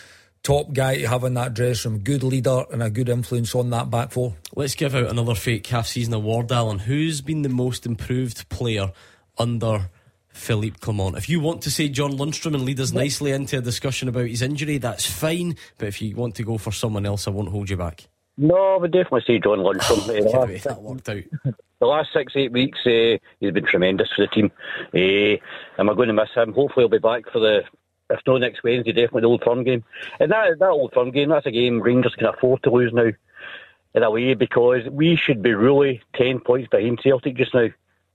top guy to have in that dressing room. Good leader and a good influence on that back four. Let's give out another fake half season award, Alan. Who's been the most improved player under Philippe Clement. If you want to say John Lundstram and lead us nicely into a discussion about his injury, that's fine. But if you want to go for someone else, I won't hold you back. No, I would definitely say John Lundstram. Oh, last, that worked out. The last six, eight weeks, uh, he's been tremendous for the team. Uh, am I going to miss him? Hopefully, he'll be back for the, if not next Wednesday, definitely the Old Firm game. And that, that Old Firm game, that's a game Rangers can afford to lose now, in a way, because we should be really 10 points behind Celtic just now.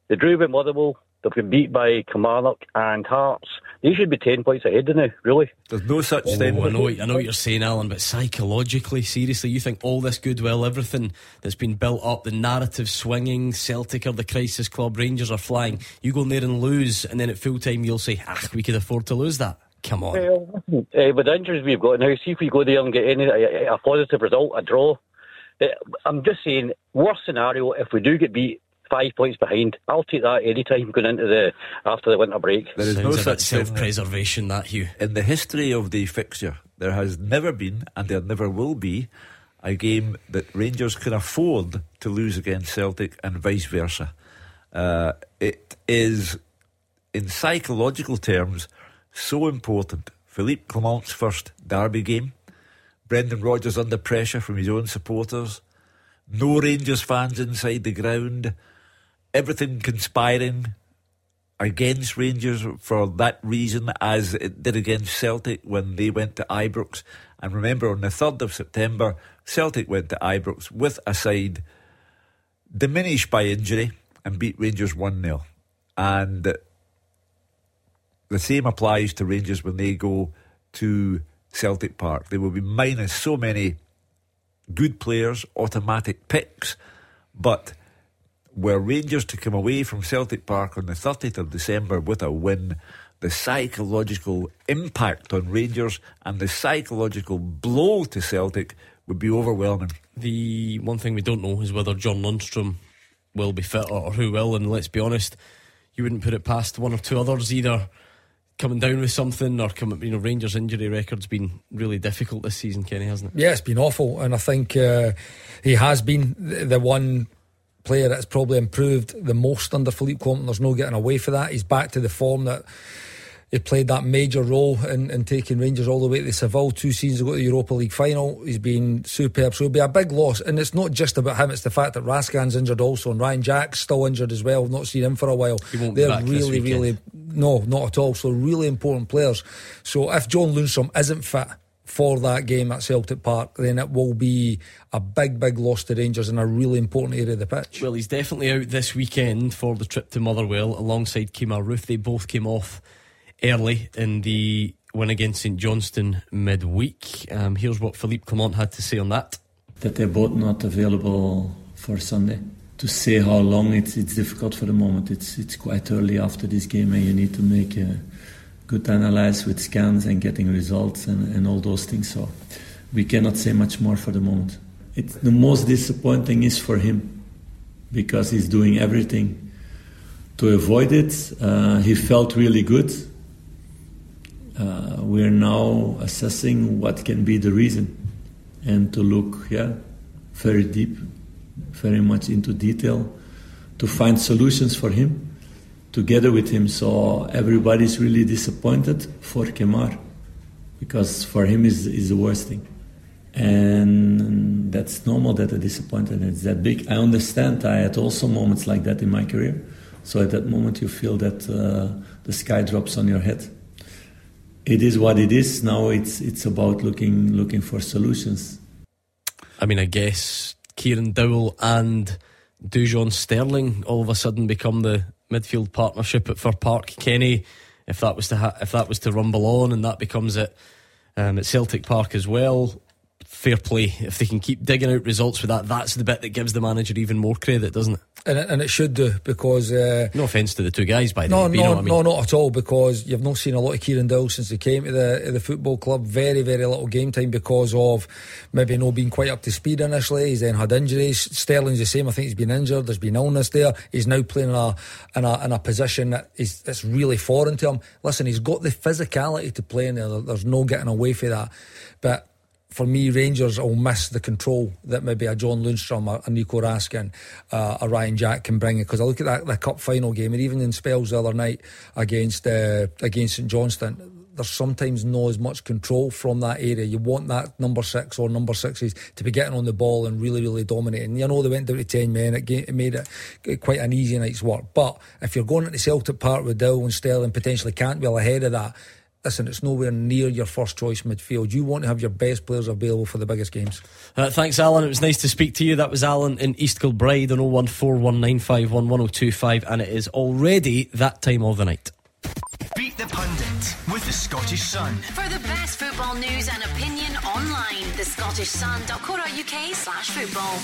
They drew with Motherwell, They've been beat by Kilmarnock and Hearts. They should be 10 points ahead of now, really. There's no such oh, thing. I know, I know what you're saying, Alan, but psychologically, seriously, you think all this goodwill, everything that's been built up, the narrative swinging, Celtic are the crisis club, Rangers are flying. You go in there and lose, and then at full time you'll say, ah, we could afford to lose that. Come on. Well, uh, with the injuries we've got now, see if we go there and get any a, a positive result, a draw. Uh, I'm just saying, worst scenario, if we do get beat, five points behind. I'll take that any time going into the after the winter break. There is Sounds no such self preservation that Hugh. In the history of the fixture, there has never been, and there never will be, a game that Rangers can afford to lose against Celtic and vice versa. Uh, it is, in psychological terms, so important. Philippe Clement's first derby game. Brendan Rodgers under pressure from his own supporters. No Rangers fans inside the ground everything conspiring against Rangers for that reason, as it did against Celtic when they went to Ibrox. And remember, on the 3rd of September, Celtic went to Ibrox with a side diminished by injury and beat Rangers 1 0. And the same applies to Rangers when they go to Celtic Park. They will be minus so many good players, automatic picks, but were Rangers to come away from Celtic Park on the 30th of December with a win, the psychological impact on Rangers and the psychological blow to Celtic would be overwhelming. The one thing we don't know is whether John Lundstram will be fit or who will, and let's be honest, you wouldn't put it past one or two others either coming down with something or coming, you know, Rangers' injury record's been really difficult this season, Kenny, hasn't it? Yeah, it's been awful, and I think uh, he has been the one player that's probably improved the most under Philippe Clement. There's no getting away for that. He's back to the form that he played that major role in, in taking Rangers all the way to the Seville two seasons ago to the Europa League final. He's been superb. So it'll be a big loss. And it's not just about him, it's the fact that Raskin's injured also and Ryan Jack's still injured as well. I've not seen him for a while. They're really, really, no, not at all. So really important players. So if John Lundstram isn't fit, for that game at Celtic Park, then it will be a big, big loss to Rangers in a really important area of the pitch. Well, he's definitely out this weekend for the trip to Motherwell alongside Kemar Roofe. They both came off early in the win against St Johnstone midweek. Um, here's what Philippe Clement had to say on that. That they're both not available for Sunday. To say how long it's it's difficult for the moment. It's it's quite early after this game, and you need to make a good analyze with scans and getting results and, and all those things. So we cannot say much more for the moment. It's the most disappointing is for him because he's doing everything to avoid it. Uh, he felt really good. Uh, we're now assessing what can be the reason and to look, yeah, very deep, very much into detail to find solutions for him together with him. So everybody's really disappointed for Kemar because for him is is the worst thing. And that's normal that they're disappointed. It's that big. I understand. I had also moments like that in my career. So at that moment, you feel that uh, the sky drops on your head. It is what it is. Now it's it's about looking looking for solutions. I mean, I guess Kieran Dowell and Dujon Sterling all of a sudden become the midfield partnership at Fir Park. Kenny, if that was to ha- if that was to rumble on and that becomes it um, at Celtic Park as well, fair play. If they can keep digging out results with that, that's the bit that gives the manager even more credit, doesn't it? And it, and it should do because. Uh, no offence to the two guys, by the no, way. No, know I mean? no, not at all. Because you've not seen a lot of Kieran Dowell since he came to the the football club. Very, very little game time because of maybe not being quite up to speed initially. He's then had injuries. Sterling's the same. I think he's been injured. There's been illness there. He's now playing in a in a, in a position that is that's really foreign to him. Listen, he's got the physicality to play in there. There's no getting away from that. But for me, Rangers will miss the control that maybe a John Lundstram, a, a Nico Raskin, uh, a Ryan Jack can bring. Because I look at that the cup final game, and even in spells the other night against uh, against St Johnstone, there's sometimes not as much control from that area. You want that number six or number sixes to be getting on the ball and really, really dominating. You know, they went down to 10 men, it, made it quite an easy night's work. But if you're going into Celtic Park with Dowell and Sterling potentially can't be ahead of that, listen, it's nowhere near your first choice midfield. You want to have your best players available for the biggest games. Uh, thanks, Alan. It was nice to speak to you. That was Alan in East Kilbride on 01419511025, and it is already that time of the night. Beat the Pundit with the Scottish Sun. For the best football news and opinion online, the scottishsun.co.uk slash football.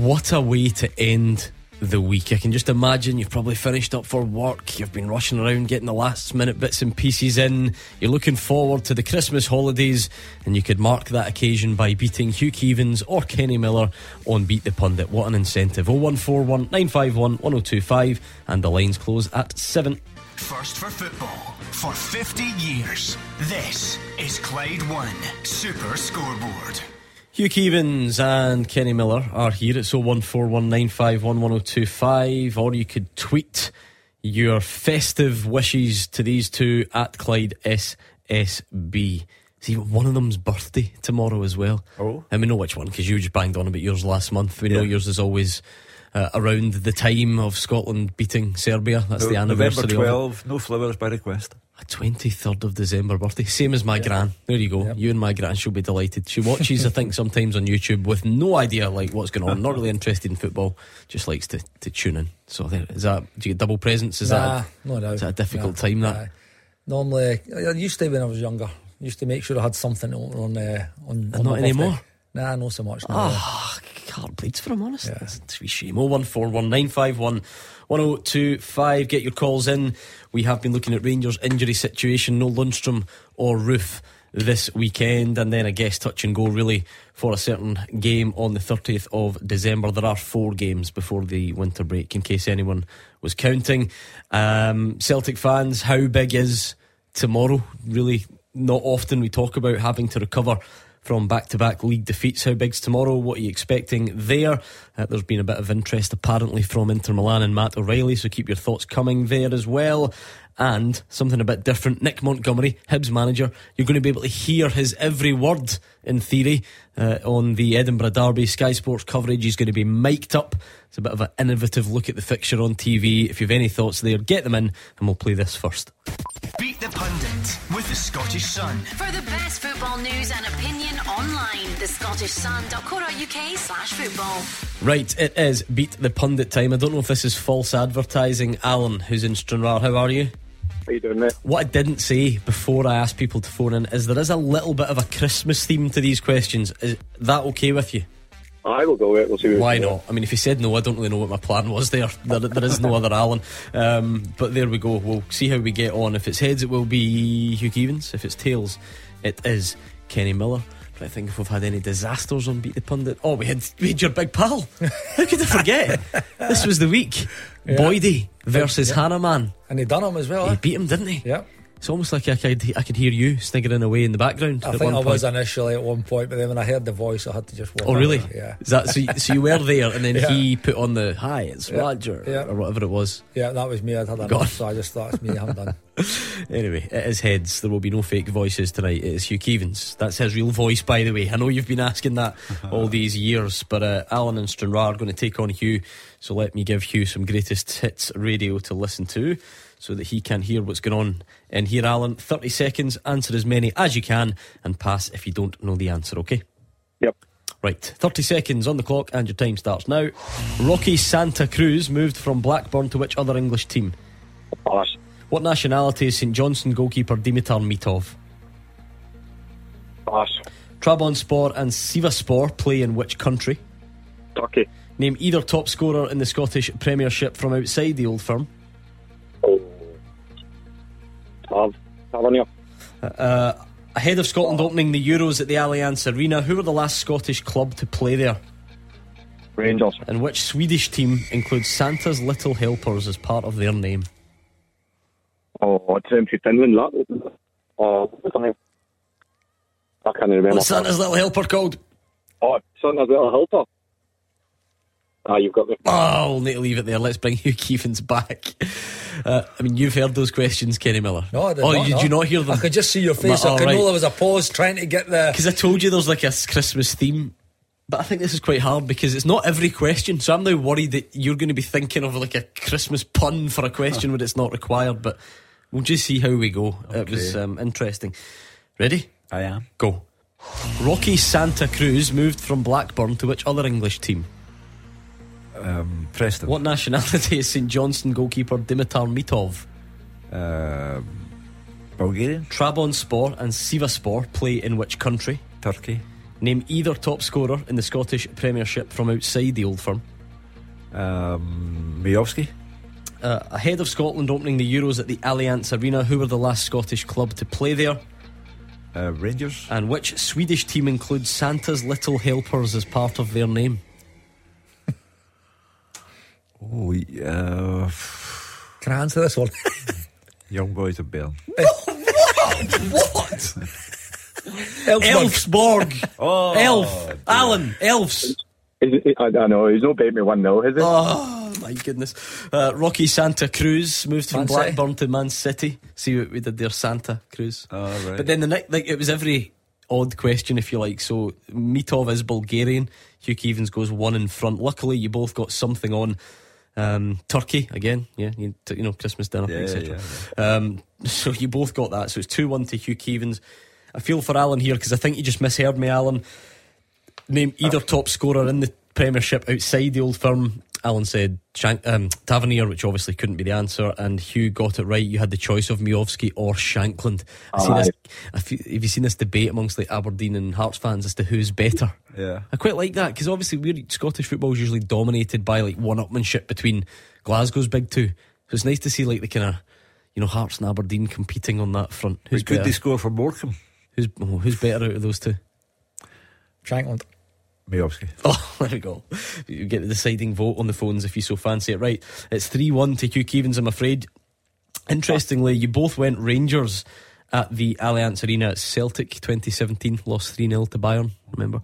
What a way to end the week. I can just imagine you've probably finished up for work, you've been rushing around getting the last minute bits and pieces in, you're looking forward to the Christmas holidays, and you could mark that occasion by beating Hugh Keevins or Kenny Miller on Beat the Pundit. What an incentive! 0141 951 1025, and the lines close at 7. First for football for 50 years. This is Clyde One Super Scoreboard. Hugh Keevins and Kenny Miller are here at 01419511025, or you could tweet your festive wishes to these two at Clyde SSB. See, one of them's birthday tomorrow as well. Oh. And we know which one because you just banged on about yours last month. We know yours is always uh, around the time of Scotland beating Serbia. That's No- the anniversary. November of it. 12, no flowers by request. A 23rd of December birthday. Same as my gran. There you go. You and my gran, she'll be delighted. She watches, I think, sometimes on YouTube with no idea like what's going on. Not really interested in football. Just likes to, to tune in. So there, is that, do you get double presents? Is nah, that, no doubt. is that a difficult Nah, time that? nah. Normally, I used to when I was younger. Used to make sure I had something on on uh, on, on not anymore? Nah, not so much. now. Ah, heart bleeds for I'm honest. It's a shame. 0141951 1025. Get your calls in. We have been looking at Rangers' injury situation. No Lundstram or Roofe this weekend. And then a guest touch and go really for a certain game on the 30th of December. There are four games before the winter break, in case anyone was counting. Um, Celtic fans, how big is tomorrow? Really, not often we talk about having to recover from back to back league defeats. How big's tomorrow? What are you expecting there? Uh, there's been a bit of interest apparently from Inter Milan and Matt O'Riley, so keep your thoughts coming there as well. And something a bit different, Nick Montgomery, Hibs manager. You're going to be able to hear his every word, in theory, uh, on the Edinburgh Derby Sky Sports coverage. He's going to be mic'd up. It's a bit of an innovative look at the fixture on TV. If you've any thoughts there, get them in, and we'll play this first. Beat the Pundit with the Scottish Sun. For the best football news and opinion online, the Scottish scottishsun.co.uk slash football. Right, it is Beat the Pundit time. I don't know if this is false advertising. Alan, who's in Stranraer, how are you? How you doing, mate? What I didn't say before I asked people to phone in is there is a little bit of a Christmas theme to these questions. Is that okay with you? I will go with it. We'll see. Why we can do. not? I mean, if he said no, I don't really know what my plan was there. There, there is no other Alan. Um, but there we go. We'll see how we get on. If it's heads, it will be Hugh Keevins. If it's tails, it is Kenny Miller. But I think if we've had any disasters on Beat the Pundit. Oh, we had, we had your big pal. How could I forget? this was the week. Yeah. Boydie versus Yeah. Hannah Man. And he done him as well. He eh? beat him, didn't he? Yeah. It's almost like I could, I could hear you sniggering away in the background. I think I was initially at one point, but then when I heard the voice, I had to just walk. Oh, really? Yeah. Is that so? You, so you were there, and then Yeah. he put on the hi, it's Yeah. Roger, Yeah. or whatever it was. Yeah, that was me. I'd had enough, so I just thought it's me. I'm done. Anyway, it is heads. There will be no fake voices tonight. It is Hugh Keevins. That's his real voice, by the way. I know you've been asking that all these years, but uh, Alan and Stranraer are going to take on Hugh. So let me give Hugh some greatest hits radio to listen to so that he can hear what's going on in here, Alan. 30 seconds, answer as many as you can, and pass if you don't know the answer, okay? Yep. Right, 30 seconds on the clock, and your time starts now. Rocky Santa Cruz moved from Blackburn to which other English team? Pass. What nationality is St Johnstone goalkeeper Dimitar Mitov? Pass. Trabzonspor and Sivaspor play in which country? Turkey. Name either top scorer in the Scottish Premiership from outside the old firm. Tav. Tavernier. Uh, ahead of Scotland opening the Euros at the Allianz Arena, who were the last Scottish club to play there? Rangers. And which Swedish team includes Santa's Little Helpers as part of their name? Oh, it's um, Finland. That. Oh, what's her name? I can't remember. What's Santa's Little Helper called? Oh, Santa's little helper. Ah, you've got me. Oh, we'll need to leave it there. Let's bring Hugh Keevins back. Uh, I mean, you've heard those questions, Kenny Miller. No, I did oh, not, did no. you not hear them? I could just see your face. I could know there was a pause trying to get the. Because I told you there's like a Christmas theme. But I think this is quite hard because it's not every question. So I'm now worried that you're going to be thinking of like a Christmas pun for a question where it's not required. But we'll just see how we go. It was um, interesting. Ready? I am. Go. Rocky Santa Cruz moved from Blackburn to which other English team? Um, Preston. What nationality is St Johnstone goalkeeper Dimitar Mitov? Um, Bulgarian. Trabzonspor and Sivaspor play in which country? Turkey. Name either top scorer in the Scottish Premiership from outside the old firm. Um. Uh, ahead of Scotland opening the Euros at the Allianz Arena, who were the last Scottish club to play there? Uh, Rangers. And which Swedish team includes Santa's Little Helpers as part of their name? Oh, yeah. Can I answer this one? Young Boys of Bern. what? What? Elfsborg. Oh, Elf. Alan. Elves. Is it, I, I know, he's not beat me 1 0, is it? Oh, my goodness. Uh, Rocky Santa Cruz moved from Man City. Blackburn to Man City. See what we did there, Santa Cruz. Oh, right. But then the next, like, it was every odd question, if you like. So Mitov is Bulgarian. Hugh Keevins goes one in front. Luckily, you both got something on. Um, Turkey again, yeah, you, you know, Christmas dinner, Yeah, etc. yeah, Um, so you both got that. So it's two one to Hugh Keevins. I feel for Alan here because I think you just misheard me, Alan. Name either top scorer in the Premiership outside the old firm. Alan said Shank, um, Tavernier, which obviously couldn't be the answer, and Hugh got it right. You had the choice of Miovski or Shankland. I see this. Have you seen this debate amongst like Aberdeen and Hearts fans as to who's better? Yeah. I quite like that because obviously we're Scottish football is usually dominated by like one-upmanship between Glasgow's big two. So it's nice to see like the kind of you know Hearts and Aberdeen competing on that front. Who's Who's could better? they score for Morecambe? Who's oh, who's better out of those two? Shankland. Miovski. Oh, there we go. You get the deciding vote on the phones if you so fancy it. Right, it's 3 1 to Hugh Keevins, I'm afraid. Interestingly, you both went Rangers at the Allianz Arena Celtic 2017, lost 3 0 to Bayern, remember?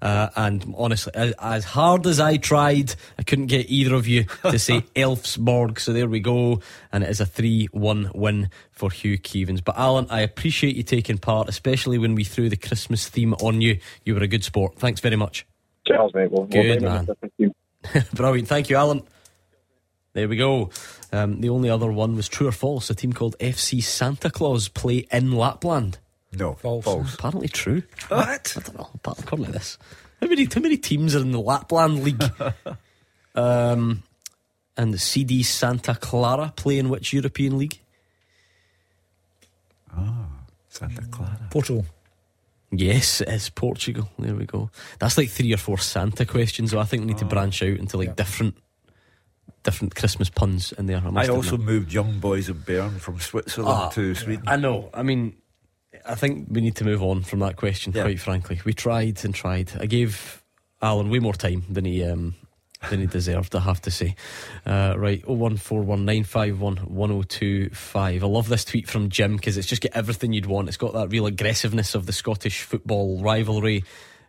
Uh, and honestly, as, as hard as I tried, I couldn't get either of you to say Elfsborg. So there we go. And it is a 3 1 win for Hugh Keevins. But Alan, I appreciate you taking part, especially when we threw the Christmas theme on you. You were a good sport. Thanks very much. Charles, mate. We'll, Good we'll man. for. Brilliant. Thank you, Alan. There we go. Um, the only other one was true or false. A team called FC Santa Claus play in Lapland. No. False. Apparently true. What? I don't know. Apart- According to this, how many how many teams are in the Lapland League? um, and the CD Santa Clara play in which European league? Ah. Santa Clara. Portugal. Yes, it is Portugal. There we go. That's like three or four Santa questions, so I think we need to branch out into like different different Christmas puns in there. I, I also admit. moved young boys of Bern from Switzerland Ah, to Sweden. I know. I mean, I think we need to move on from that question. Yeah. Quite frankly, we tried and tried. I gave Alan way more time than he um, than he deserved. I have to say. Uh, right, oh one four one nine five one one zero two five. I love this tweet from Jim because it's just got everything you'd want. It's got that real aggressiveness of the Scottish football rivalry.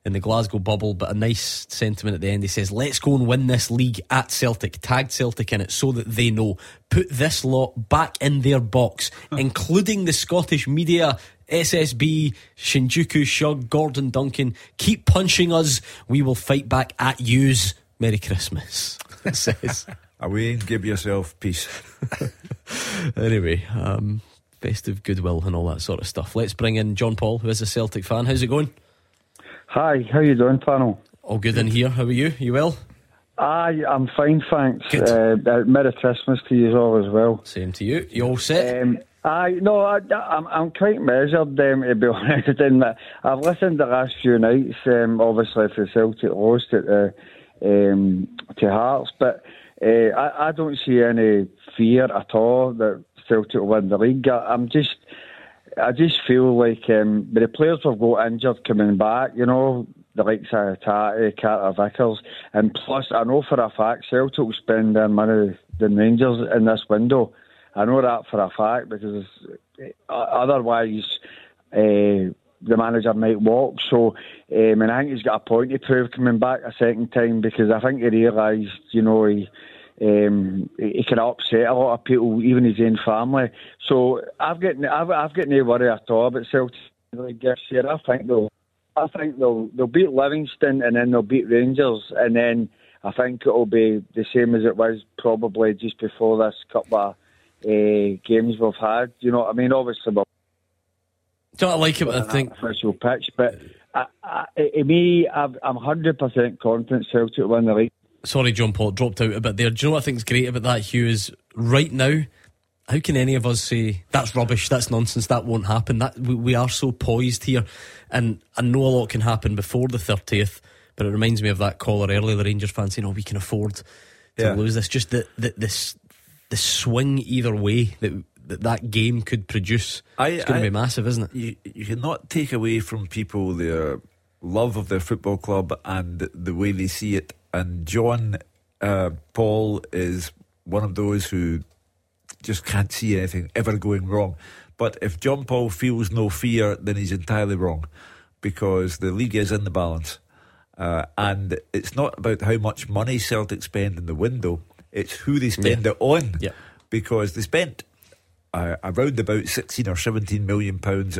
In the Glasgow bubble, but a nice sentiment at the end. He says, Let's go and win this league at Celtic. Tagged Celtic in it so that they know. Put this lot back in their box, including the Scottish media, SSB, Shinjuku, Shug, Gordon Duncan. Keep punching us. We will fight back at yous. Merry Christmas. It says. Away and give yourself peace. anyway, um, festive goodwill and all that sort of stuff. Let's bring in John Paul, who is a Celtic fan. How's it going? Hi, how you doing, panel? All good in here. How are you? You well? Aye, I'm fine, thanks. Uh, uh, Merry Christmas to you all as well. Same to you. You all set? Um, aye, no, I, I'm, I'm quite measured, um, to be honest. In that I've listened the last few nights, um, obviously, for Celtic lost it uh, um, to Hearts, but uh, I, I don't see any fear at all that Celtic will win the league. I, I'm just. I just feel like um, the players have got injured coming back, you know, the likes of Tati, Carter Vickers, and plus I know for a fact Celtic will spend their money than Rangers in this window. I know that for a fact because uh, otherwise uh, the manager might walk. So, um, and I think he's got a point to prove coming back a second time because I think he realised, you know, he um, he can upset a lot of people, even his own family. So I've got I've, I've got no worry at all about Celtic this. I think they'll I think they'll they'll beat Livingston and then they'll beat Rangers and then I think it'll be the same as it was probably just before this couple of Uh, games we've had. You know what I mean? Obviously, we're Don't I like it? but I think official pitch, but I, I, I, me, I've, I'm hundred percent confident Celtic will win the league. Sorry, John Paul dropped out a bit there. Do you know what I think's great about that, Hugh? Is right now, how can any of us say that's rubbish, that's nonsense, that won't happen? That we, we are so poised here, and I know a lot can happen before the thirtieth. But it reminds me of that caller earlier, the Rangers fan saying, "Oh, we can afford to Yeah. lose this." Just the, the this the swing either way that that, that game could produce. it's going to be massive, isn't it? You, you cannot take away from people their love of their football club and the way they see it. And John uh, Paul is one of those who just can't see anything ever going wrong. But if John Paul feels no fear, then he's entirely wrong because the league is in the balance. Uh, and it's not about how much money Celtic spend in the window, it's who they spend Yeah. it on. Yeah. Because they spent uh, around about 16 or 17 million pounds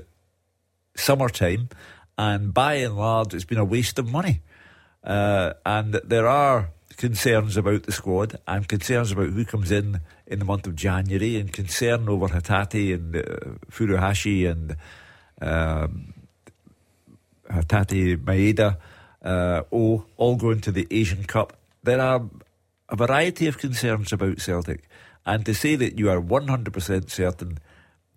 summertime, and by and large, it's been a waste of money. Uh, and there are concerns about the squad and concerns about who comes in in the month of January and concern over Hatate and uh, Furuhashi and um, Hatate Maeda, uh, oh, all going to the Asian Cup. There are a variety of concerns about Celtic. And to say that you are 100% certain,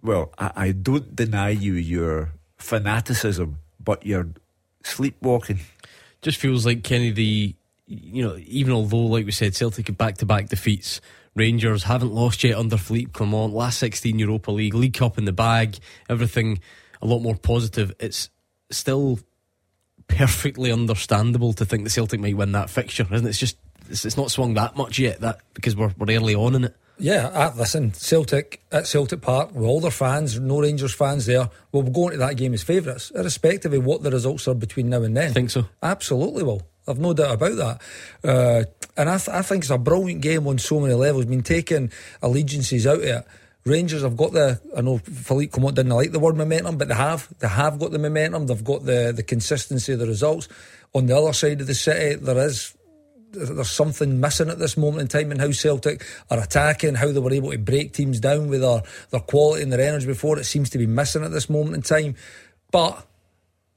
well, I, I don't deny you your fanaticism, but you're sleepwalking. just feels like Kenny the you know even although like we said Celtic back to back defeats Rangers haven't lost yet under Philippe Clement last 16 Europa League League Cup in the bag everything a lot more positive it's still perfectly understandable to think the Celtic might win that fixture isn't it it's just it's, it's not swung that much yet that because we're, we're early on in it Yeah, uh, listen, Celtic at Celtic Park with all their fans, no Rangers fans there. We'll be going to that game as favourites, irrespective of what the results are between now and then. I think so? Absolutely will. I've no doubt about that. Uh, and I, th- I think it's a brilliant game on so many levels. Been taking allegiances out of it. Rangers have got the. I know Philippe Clement didn't like the word momentum, but they have. They have got the momentum. They've got the the consistency of the results. On the other side of the city, there is there's something missing at this moment in time in how Celtic are attacking, how they were able to break teams down with their, their quality and their energy before. It seems to be missing at this moment in time. But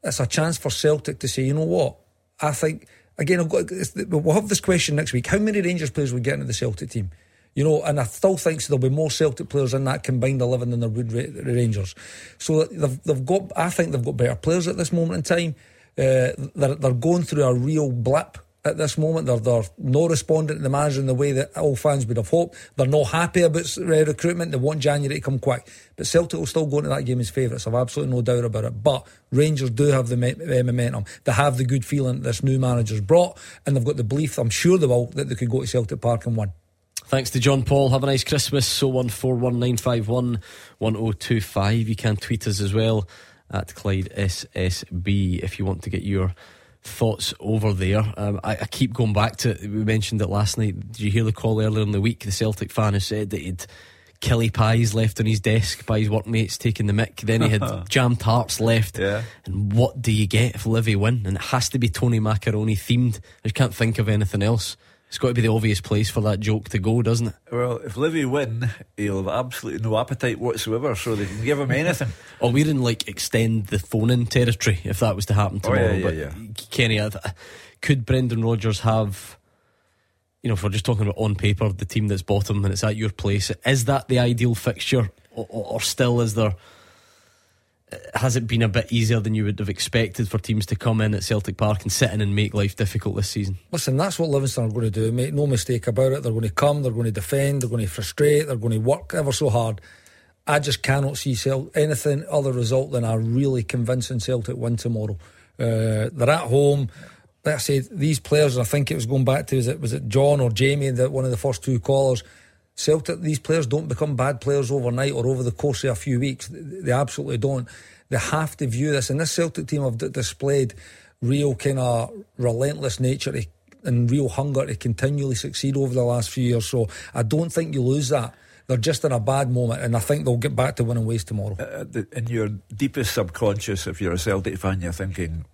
it's a chance for Celtic to say, you know what? I think, again, I've got, we'll have this question next week. How many Rangers players we get into the Celtic team? You know, and I still think there'll be more Celtic players in that combined 11 than there would Ra- Rangers. So they've, they've got, I think they've got better players at this moment in time. Uh, they're, they're going through a real blip at this moment. They're, they're not responding to the manager in the way that all fans would have hoped. They're not happy about recruitment. They want January to come quick. But Celtic will still go into that game as favourites. I've absolutely no doubt about it. But Rangers do have the uh, momentum. They have the good feeling this new manager's brought, and they've got the belief, I'm sure they will, that they could go to Celtic Park and win. Thanks to John Paul. Have a nice Christmas. So one four one nine five one one zero two five. You can tweet us as well at Clyde SSB if you want to get your thoughts over there. Um, I, I, keep going back to we mentioned it last night. Did you hear the call earlier in the week? The Celtic fan who said that he'd Killie pies left on his desk by his workmates taking the mick. Then he had jam tarts left. Yeah. And what do you get if Livi win? And it has to be Tony Macaroni themed. I can't think of anything else. It's got to be the obvious place for that joke to go, doesn't it? Well, if Livi win, he'll have absolutely no appetite whatsoever, so they can give him anything. oh, we're in like extend the phone in territory if that was to happen tomorrow. Oh, yeah, yeah, but yeah. Kenny, could Brendan Rodgers have, you know, if we're just talking about on paper, the team that's bottom and it's at your place, is that the ideal fixture? Or, or, or still is there. Has it been a bit easier than you would have expected for teams to come in at Celtic Park and sit in and make life difficult this season? Listen, that's what Livingston are going to do. Make no mistake about it. They're going to come, they're going to defend, they're going to frustrate, they're going to work ever so hard. I just cannot see anything other result than a really convincing Celtic win tomorrow. Uh, they're at home. Like I said, these players, I think it was going back to was it was it John or Jamie that one of the first two callers. Celtic, these players don't become bad players overnight or over the course of a few weeks. They absolutely don't. They have to view this, and this Celtic team have displayed real kind of relentless nature and real hunger to continually succeed over the last few years. So I don't think you lose that. They're just in a bad moment, and I think they'll get back to winning ways tomorrow. Uh, in your deepest subconscious, if you're a Celtic fan, you're thinking,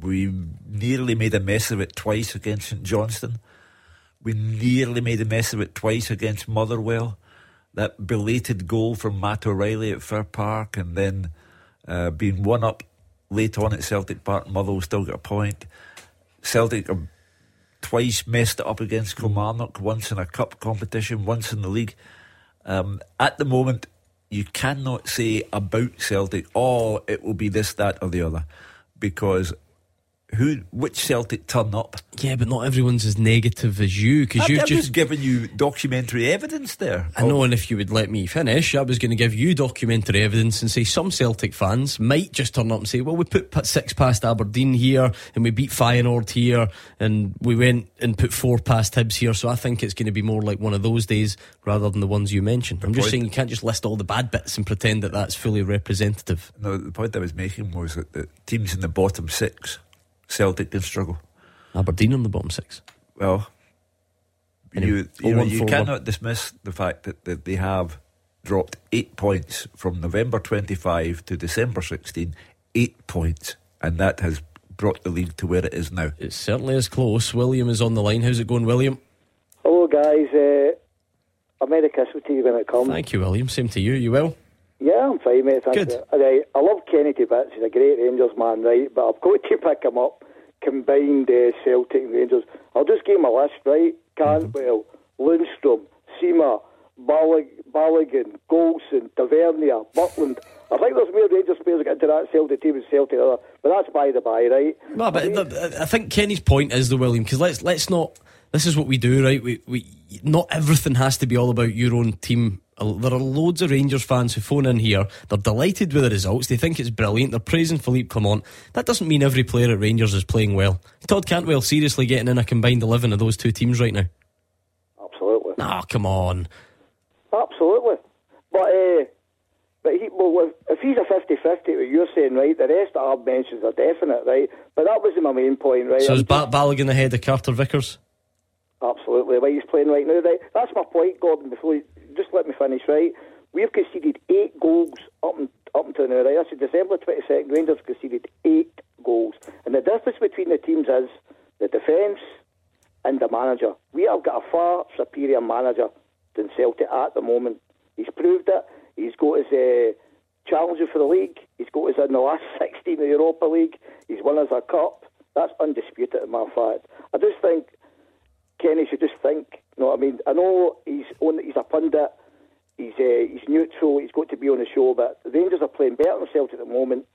we nearly made a mess of it twice against St Johnstone. We nearly made a mess of it twice against Motherwell. That belated goal from Matt O'Riley at Fir Park, and then uh, being one up late on at Celtic Park, Motherwell still got a point. Celtic have twice messed it up against Kilmarnock, once in a cup competition, once in the league. Um, at the moment, you cannot say about Celtic, oh, it will be this, that, or the other, because who, which Celtic turn up? Yeah, but not everyone's as negative as you because you've just just giving you documentary evidence there. I know, and if you would let me finish, I was going to give you documentary evidence and say some Celtic fans might just turn up and say, well, we put six past Aberdeen here and we beat Feyenoord here and we went and put four past Hibs here. So I think it's going to be more like one of those days rather than the ones you mentioned. I'm just saying you can't just list all the bad bits and pretend that that's fully representative. No, the point I was making was that the teams in the bottom six, Celtic can struggle. Aberdeen on the bottom six. Well, Anyway, you, you, know, you cannot dismiss the fact that, that they have dropped eight points from November 25 to December 16. Eight points. And that has brought the league to where it is now. It certainly is close. William is on the line. How's it going, William? Hello, guys. Uh, I'm Merry Christmas to you when it comes. Thank you, William. Same to you. You well? Yeah, I'm fine, mate. Thank Good. you. Right, I love Kenny to bits. He's a great Rangers man, right? But I've got to pick him up. Combined uh, Celtic and Rangers. I'll just give him a list, right? Cantwell, Lundstram, Sima, Ballig- Balogun, Goldson, Tavernier, Butland. I think there's more Rangers players that get into that Celtic team than Celtic other, but that's by the by, right? No, but the, I think Kenny's point is the William because let's let's not. This is what we do, right? We we not everything has to be all about your own team. There are loads of Rangers fans who phone in here. They're delighted with the results. They think it's brilliant. They're praising Philippe Clement. That doesn't mean every player at Rangers is playing well. Todd Cantwell seriously getting in a combined eleven of those two teams right now. Absolutely. Nah, come on. Absolutely. But uh, but he, well, if, he's a 50-50, what you're saying, right, the rest that I've mentioned are definite, right? But that wasn't my main point, right? So is Balogun ahead of Carter Vickers? Absolutely, the way he's playing right now. Right? That's my point, Gordon. Before you, just let me finish, right? We've conceded eight goals up, and, up until now, right? That's December 22nd. Rangers conceded eight goals. And the difference between the teams is the defence and the manager. We have got a far superior manager than Celtic at the moment. He's proved it. He's got his uh, challenger for the league. He's got us in the last 16 of the Europa League. He's won us a cup. That's undisputed in my fact. I just think Kenny should just think You know what I mean? I know he's on, he's a pundit, he's uh, he's neutral, he's got to be on the show, but the Rangers are playing better than Celtic at the moment,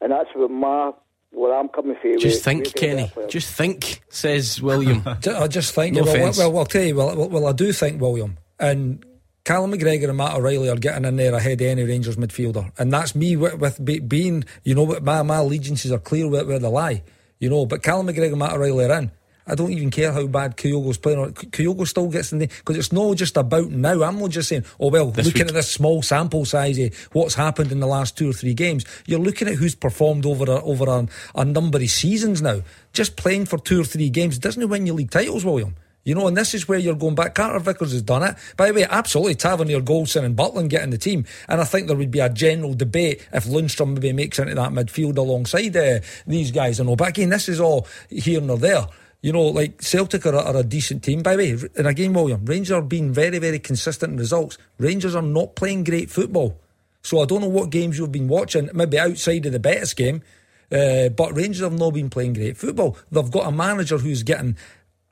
and that's where my where I'm coming from. Just with- think, with Kenny. Just think, says William. Ju- I just think. No well, well, offence. well, I'll tell you. Well, well, well, I do think William and Callum McGregor and Matt O'Riley are getting in there ahead of any Rangers midfielder, and that's me with, with being. You know, my my allegiances are clear where, where they lie. You know, but Callum McGregor and Matt O'Riley are in. I don't even care how bad Kyogo's playing. Or Kyogo still gets in the because it's not just about now. I'm not just saying, oh well, This looking week. at this small sample size of what's happened in the last two or three games. You're looking at who's performed over a, over a, a number of seasons now. Just playing for two or three games doesn't win you league titles, William. You know, and this is where you're going back. Carter Vickers has done it. By the way, absolutely, Tavernier, Goldson, and Butland getting the team. And I think there would be a general debate if Lundstram maybe makes into that midfield alongside uh, these guys. I know. But again, this is all here nor there. You know, like Celtic are, a- are a decent team. By the way, and again, William, Rangers are being very, very consistent in results. Rangers are not playing great football. So I don't know what games you've been watching, maybe outside of the Betis game, uh, but Rangers have not been playing great football. They've got a manager who's getting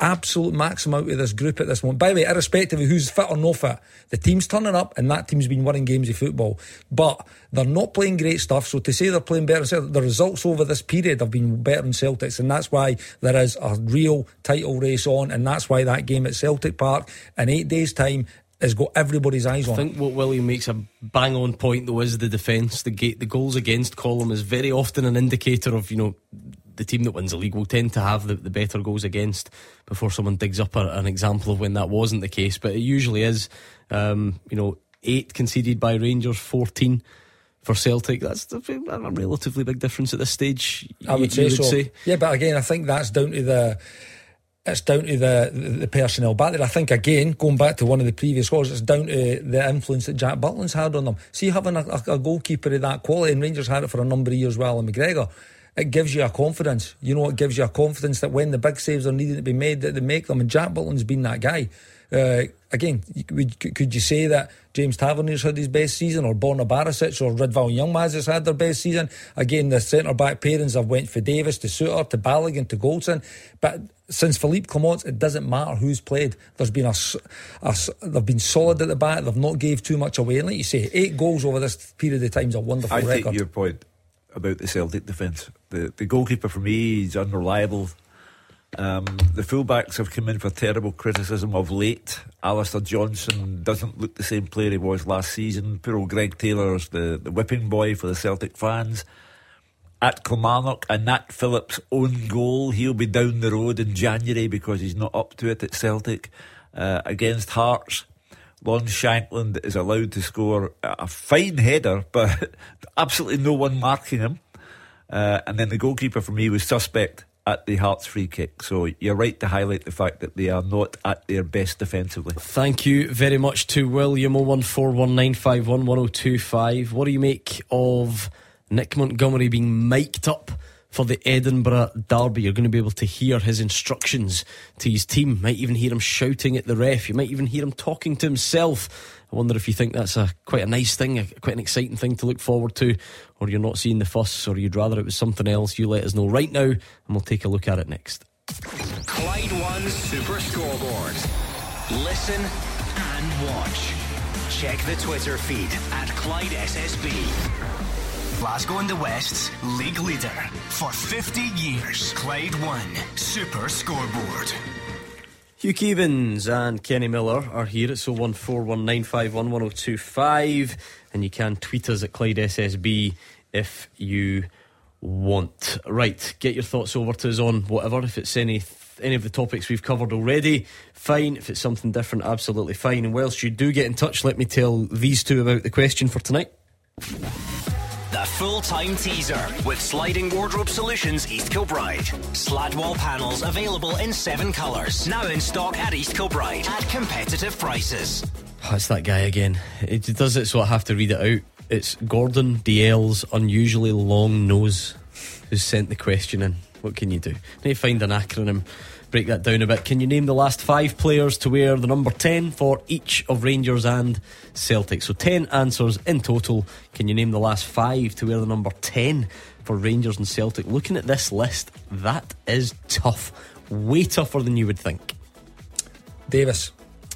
absolute maximum out of this group at this moment. By the way, irrespective of who's fit or no fit, the team's turning up and that team's been winning games of football. But they're not playing great stuff. So to say they're playing better the results over this period have been better than Celtics. And that's why there is a real title race on. And that's why that game at Celtic Park in eight days' time has got everybody's eyes on. I think what William makes a bang on point though is the defence. The gate, the goals against column is very often an indicator of you know the team that wins the league will tend to have the, the better goals against before someone digs up a, an example of when that wasn't the case. But it usually is. Um, you know, eight conceded by Rangers, fourteen for Celtic. That's a, a relatively big difference at this stage. I would say you so. Yeah, but again, I think that's down to the. It's down to the, the the personnel back there. I think again, going back to one of the previous calls, it's down to the influence that Jack Butland's had on them. See, having a, a, a goalkeeper of that quality, and Rangers had it for a number of years, well, and McGregor, it gives you a confidence. You know, it gives you a confidence that when the big saves are needed to be made, that they make them. And Jack Butland's been that guy. Uh, again, could you say that James Tavernier's had his best season, or Borna Barisic, or Ridvan Yilmaz has had their best season? Again, the centre back pairings have went for Davies to Souttar to Balogun to Goldson, but since Philippe Clements, it doesn't matter who's played. There's been a, a they've been solid at the back. They've not gave too much away. And like you say, eight goals over this period of time is a wonderful I record. take your point about the Celtic defence. The the goalkeeper for me is unreliable. Um, the fullbacks have come in for terrible criticism of late. Alistair Johnston doesn't look the same player he was last season. Poor old Greg Taylor's the, the whipping boy for the Celtic fans. At Kilmarnock, and Nat Phillips own goal. He'll be down the road in January because he's not up to it at Celtic. Uh, against Hearts, Lon Shankland is allowed to score a a fine header, but absolutely no one marking him. Uh, and then the goalkeeper for me was suspect at the Hearts free kick. So you're right to highlight the fact that they are not at their best defensively. Thank you very much to William 01419511025. What do you make of Nick Montgomery being mic'd up for the Edinburgh Derby? You're going to be able to hear his instructions to his team. Might even hear him shouting at the ref. You might even hear him talking to himself. I wonder if you think that's a quite a nice thing, a, quite an exciting thing to look forward to, or you're not seeing the fuss, or you'd rather it was something else. You let us know right now, and we'll take a look at it next. Clyde One Super Scoreboard. Listen and watch. Check the Twitter feed at Clyde SSB. Glasgow and the West's league leader for 50 years. Clyde One Super Scoreboard. Hugh Keevins and Kenny Miller are here at so 14195111025 and you can tweet us at Clyde SSB if you want. Right, get your thoughts over to us on whatever. If it's any any of the topics we've covered already, fine. If it's something different, absolutely fine. And whilst you do get in touch, let me tell these two about the question for tonight. Full time teaser with Sliding Wardrobe Solutions East Kilbride. Slatwall panels available in seven colours. Now in stock at East Kilbride at competitive prices. Oh, it's that guy again. It does it so I have to read it out. It's Gordon DL's unusually long nose who sent the question in. What can you do? Need to find an acronym, break that down a bit. Can you name the last five players to wear the number 10 for each of Rangers and Celtic? So 10 answers in total. Can you name the last five to wear the number 10 for Rangers and Celtic? Looking at this list, that is tough. Way tougher than you would think. Davis.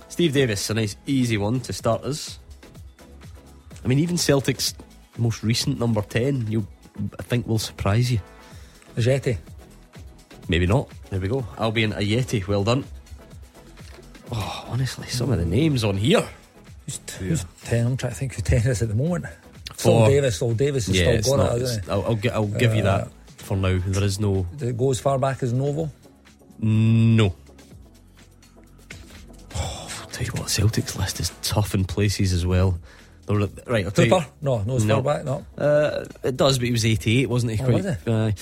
Steve Davis, a nice easy one to start us. I mean, even Celtic's most recent number 10, you I think will surprise you. Jetty. Maybe not. There we go. i'll be Albian Ajeti, well done. Oh, honestly, some of the names on here. Who's, who's 10? I'm trying to think who 10 is at the moment. For- Davis. Still Davis has yeah, still got it, it's- hasn't I'll, I'll, I'll give you Uh, that for now. There is no. he? Does it go as far back as Novo? No. Oh, I'll tell you what, Celtic's list is tough in places as well. Right, I'll tell you. No, no, as far back, no. Uh, it does, but he was 88, wasn't he? Oh, Quite, was he? uh,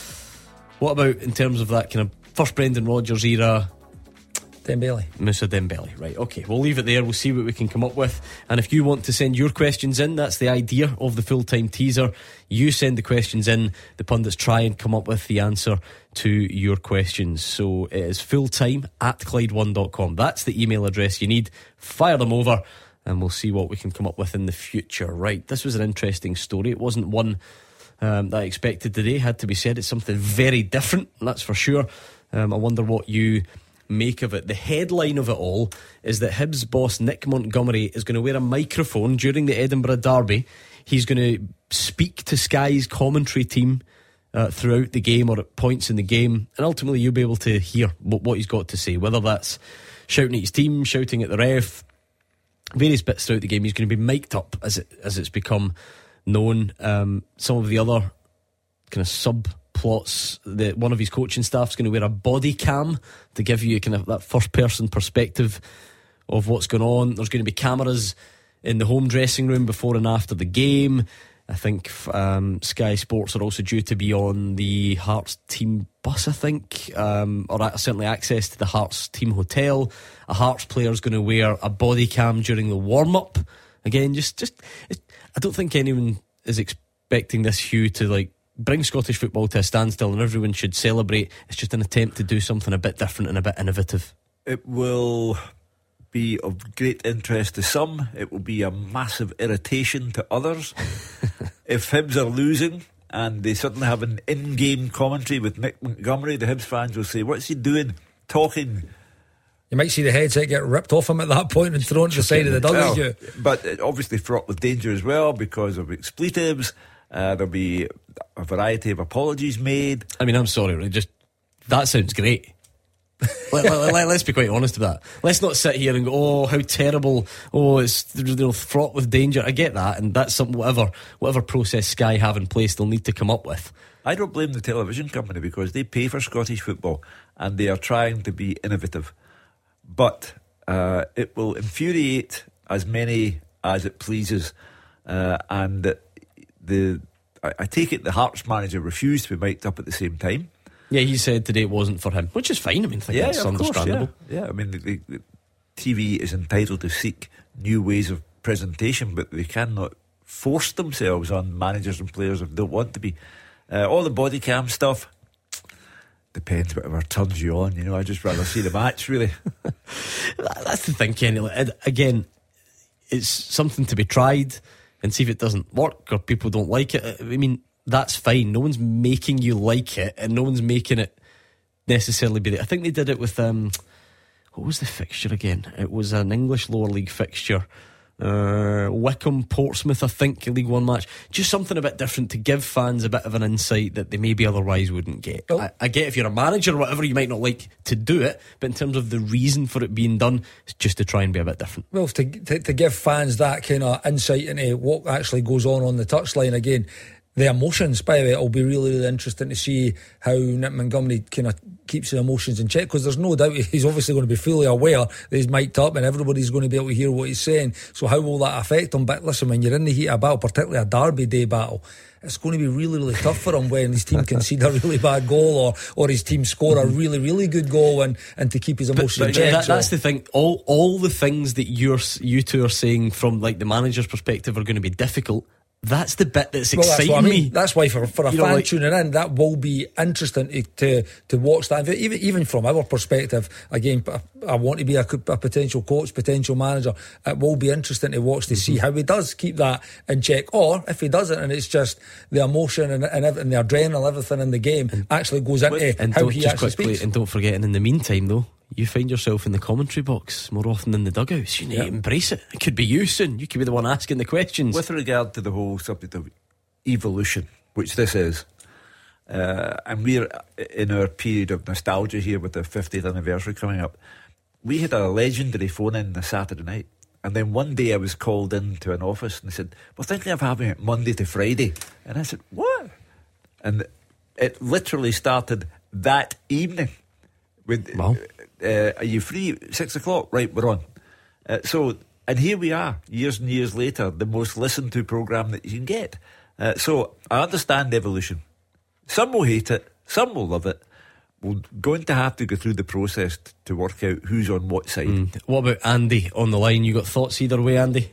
what about in terms of that kind of first Brendan Rodgers era? Dembele. Moussa Dembele. Right, okay, we'll leave it there. We'll see what we can come up with. And if you want to send your questions in, that's the idea of the full time teaser. You send the questions in, the pundits try and come up with the answer to your questions. So it is full time at Clyde1.com. That's the email address you need. Fire them over and we'll see what we can come up with in the future. Right, this was an interesting story. It wasn't one um, that I expected today, had to be said. It's something very different, that's for sure. Um, I wonder what you make of it. The headline of it all is that Hibs boss Nick Montgomery is going to wear a microphone during the Edinburgh Derby. He's going to speak to Sky's commentary team. Uh, throughout the game or at points in the game, and ultimately you'll be able to hear what, what he's got to say, whether that's shouting at his team, shouting at the ref, various bits throughout the game. He's going to be mic'd up as it as it's become known. Um, some of the other kind of subplots that one of his coaching staff's going to wear a body cam to give you kind of that first person perspective of what's going on. There's going to be cameras in the home dressing room before and after the game. I think um, Sky Sports are also due to be on the Hearts team bus, I think, um, or certainly access to the Hearts team hotel. A Hearts player is going to wear a body cam during the warm up. Again, just, just, it, I don't think anyone is expecting this Hugh to like bring Scottish football to a standstill and everyone should celebrate. It's just an attempt to do something a bit different and a bit innovative. It will be of great interest to some. It will be a massive irritation to others. if Hibs are losing and they suddenly have an in game commentary with Nick Montgomery, the Hibs fans will say, What's he doing? Talking. You might see the headset get ripped off him at that point and thrown to the side of the Well, W. But obviously fraught with danger as well because of expletives. Uh, there'll be a variety of apologies made. I mean, I'm sorry, right? Just that sounds great. let, let, us be quite honest with that. Let's not sit here and go, "Oh, how terrible! Oh, it's you know, fraught with danger." I get that, and that's something whatever whatever process Sky have in place, they'll need to come up with. I don't blame the television company because they pay for Scottish football and they are trying to be innovative. But uh, it will infuriate as many as it pleases. Uh, and the I, I take it the Hearts manager refused to be mic'd up at the same time. Yeah, he said today it wasn't for him, which is fine. I mean, I think yeah, that's of course, understandable. yeah. yeah, I mean, the, the, the TV is entitled to seek new ways of presentation, but they cannot force themselves on managers and players if they don't want to be. Uh, all the body cam stuff depends whatever turns you on. You know, I just rather see the match really. That's the thing, Kenny. Again, it's something to be tried and see if it doesn't work or people don't like it. I mean, that's fine. No one's making you like it, and no one's making it necessarily be. There. I think they did it with um, what was the fixture again? It was an English lower league fixture. Uh, Wycombe Portsmouth, I think, League One match. Just something a bit different to give fans a bit of an insight that they maybe otherwise wouldn't get. I, I get if you're a manager or whatever, you might not like to do it, but in terms of the reason for it being done, it's just to try and be a bit different. Well, to, to to give fans that kind of insight into what actually goes on on the touchline again, the emotions. By the way, it'll be really really interesting to see how Nick Montgomery kind of keeps the emotions in check because there's no doubt he's obviously going to be fully aware that he's mic'd up and everybody's going to be able to hear what he's saying. So how will that affect him? But listen, when you're in the heat of battle, particularly a Derby Day battle. It's going to be really, really tough for him when his team concede a really bad goal or, or his team score a mm-hmm. really, really good goal and, and to keep his emotions But in check. that, So- that's the thing. All all the things that you're you two are saying from like the manager's perspective are going to be difficult. That's the bit that's Well, that's exciting I mean. me. That's why for, for a You know, fan like- tuning in, that will be interesting to, to to watch that. Even even from our perspective, again, I, I want to be a, a potential coach, potential manager. It will be interesting to watch to Mm-hmm. see how he does keep that in check, or if he doesn't, and it's just the emotion and and, ev- and the adrenaline, everything in the game actually goes into and how he just actually quickly speaks. and don't forget. And in the meantime, though, you find yourself in the commentary box more often than the dugouts. You need to embrace it. It could be you soon. You could be the one asking the questions. With regard to the whole subject of evolution, which this is, uh, and we're in our period of nostalgia here with the 50th anniversary coming up. We had a legendary phone in the Saturday night. And then one day I was called into an office and they said, We're thinking of having it Monday to Friday. And I said, What? And it literally started that evening. With, uh, Are you free? Six o'clock? Right, we're on. Uh, so, and here we are, years and years later, the most listened to programme that you can get. Uh, so I understand evolution. Some will hate it, some will love it. We're going to have to go through the process t- to work out who's on what side. Mm. What about Andy on the line? You got thoughts either way, Andy?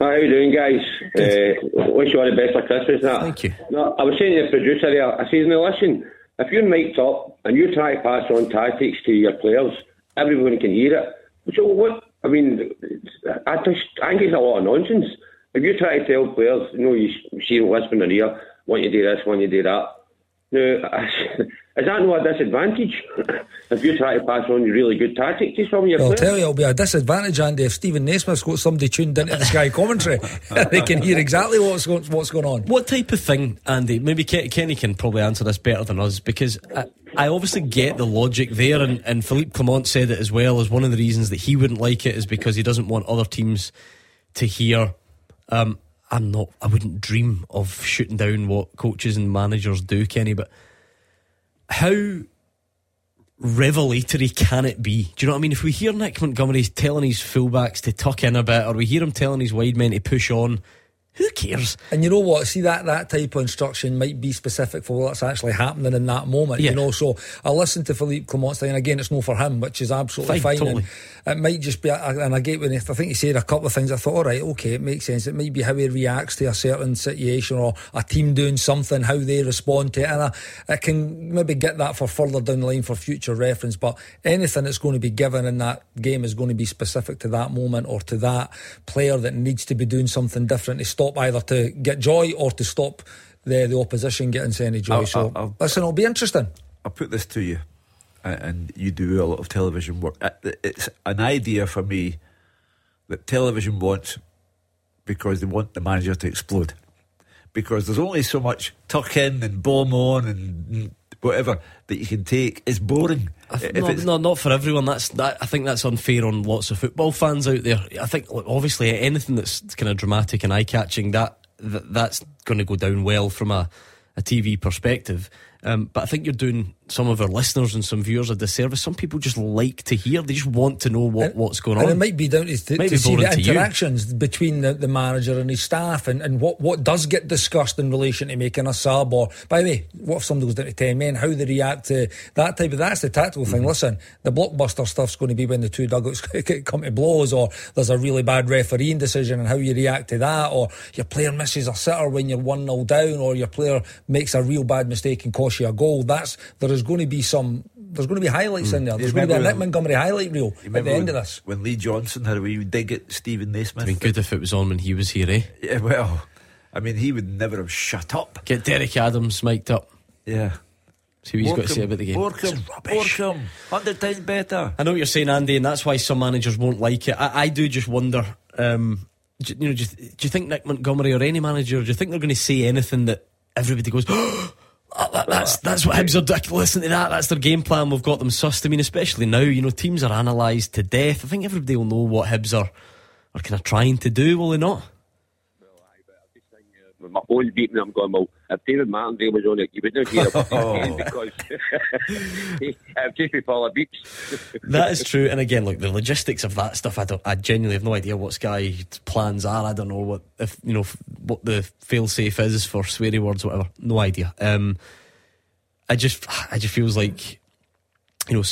Hi, How you doing, guys? Uh, wish you all the best for Christmas. That. Thank you. No, I was saying to the producer there, I says, now listen, if you're mic'd up and you try to pass on tactics to your players, everyone can hear it. So what? I mean, I just I think it's a lot of nonsense. If you try to tell players, you know, you see them whispering in their ear, want you do this, want you do that. Now, is that not a disadvantage? if you try to pass on your really good tactics to some of your I'll players? tell you, it'll be a disadvantage, Andy, if Steven Naismith's got somebody tuned into the Sky commentary. they can hear exactly what's going, what's going on. What type of thing, Andy? Maybe Ke- Kenny can probably answer this better than us because I, I obviously get the logic there, and, and Philippe Clement said it as well as one of the reasons that he wouldn't like it is because he doesn't want other teams to hear. Um, I'm not. I wouldn't dream of shooting down what coaches and managers do, Kenny. But how revelatory can it be? Do you know what I mean? If we hear Nick Montgomery telling his fullbacks to tuck in a bit, or we hear him telling his wide men to push on, who cares? And you know what? See that that type of instruction might be specific for what's actually happening in that moment. Yeah. You know, so I listened to Philippe Clement's thing, and again, it's no for him, which is absolutely Fine, fine. totally. It might just be, and I get when he, I think he said a couple of things. I thought, all right, okay, it makes sense. It might be how he reacts to a certain situation or a team doing something, how they respond to it, and I, I can maybe get that for further down the line for future reference. But anything that's going to be given in that game is going to be specific to that moment or to that player that needs to be doing something different to stop either to get joy or to stop the the opposition getting any joy. I'll- so I'll- I'll- listen, it'll be interesting. I'll put this to you, and you do a lot of television work. Uh, It's an idea for me that television wants because they want the manager to explode. Because there's only so much tuck in and bomb on and whatever that you can take. is boring. Th- If no, it's- no, not for everyone. That's that. I think that's unfair on lots of football fans out there. I think obviously anything that's kind of dramatic and eye catching that, that that's going to go down well from a, a TV perspective. Um, but I think you're doing some of our listeners and some viewers a disservice. Some people just like to hear; they just want to know what, what's going and on. it might be down to, to, to see the boring to you. interactions between the, the manager and his staff and, and what, what does get discussed in relation to making a sub or by the way what if somebody goes down to 10 men how they react to that type of that's the tactical Mm-hmm. thing listen the blockbuster stuff's going to be when the two dugouts come to blows or there's a really bad refereeing decision and how you react to that or your player misses a sitter when you're 1-0 down or your player makes a real bad mistake and costs you a goal that's there is going to be some there's going to be highlights in there there's going to be a Nick Montgomery highlight reel at the end when, of this when Lee Johnson had a wee dig at Steven Naismith? It'd been good if it was on when he was here, eh? Yeah, well, I mean, he would never have shut up. Get Derek Adams mic'd up. Yeah. See what he's got to say about the game. Morecambe, Morecambe, hundred times better. I know what you're saying, Andy, and that's why some managers won't like it. I, I do just wonder, um, do, you know, do you, do you think Nick Montgomery or any manager, do you think they're going to say anything that everybody goes, oh, that- Oh, that's that's what Hibs are doing. Listen to that. That's their game plan. We've got them sussed. I mean, especially now, you know, teams are analysed to death. I think everybody will know what Hibs are are kind of trying to do. Will they not? With my phone's beeping, I'm going, well, if David Martindale was on it, you wouldn't hear about Oh. it because I've just before the beeps. That is true. And again, look, the logistics of that stuff, I don't, I genuinely have no idea what Sky's plans are. I don't know what, if, you know, what the fail safe is for sweary words, whatever. No idea. Um, I just, I just feels like, you know,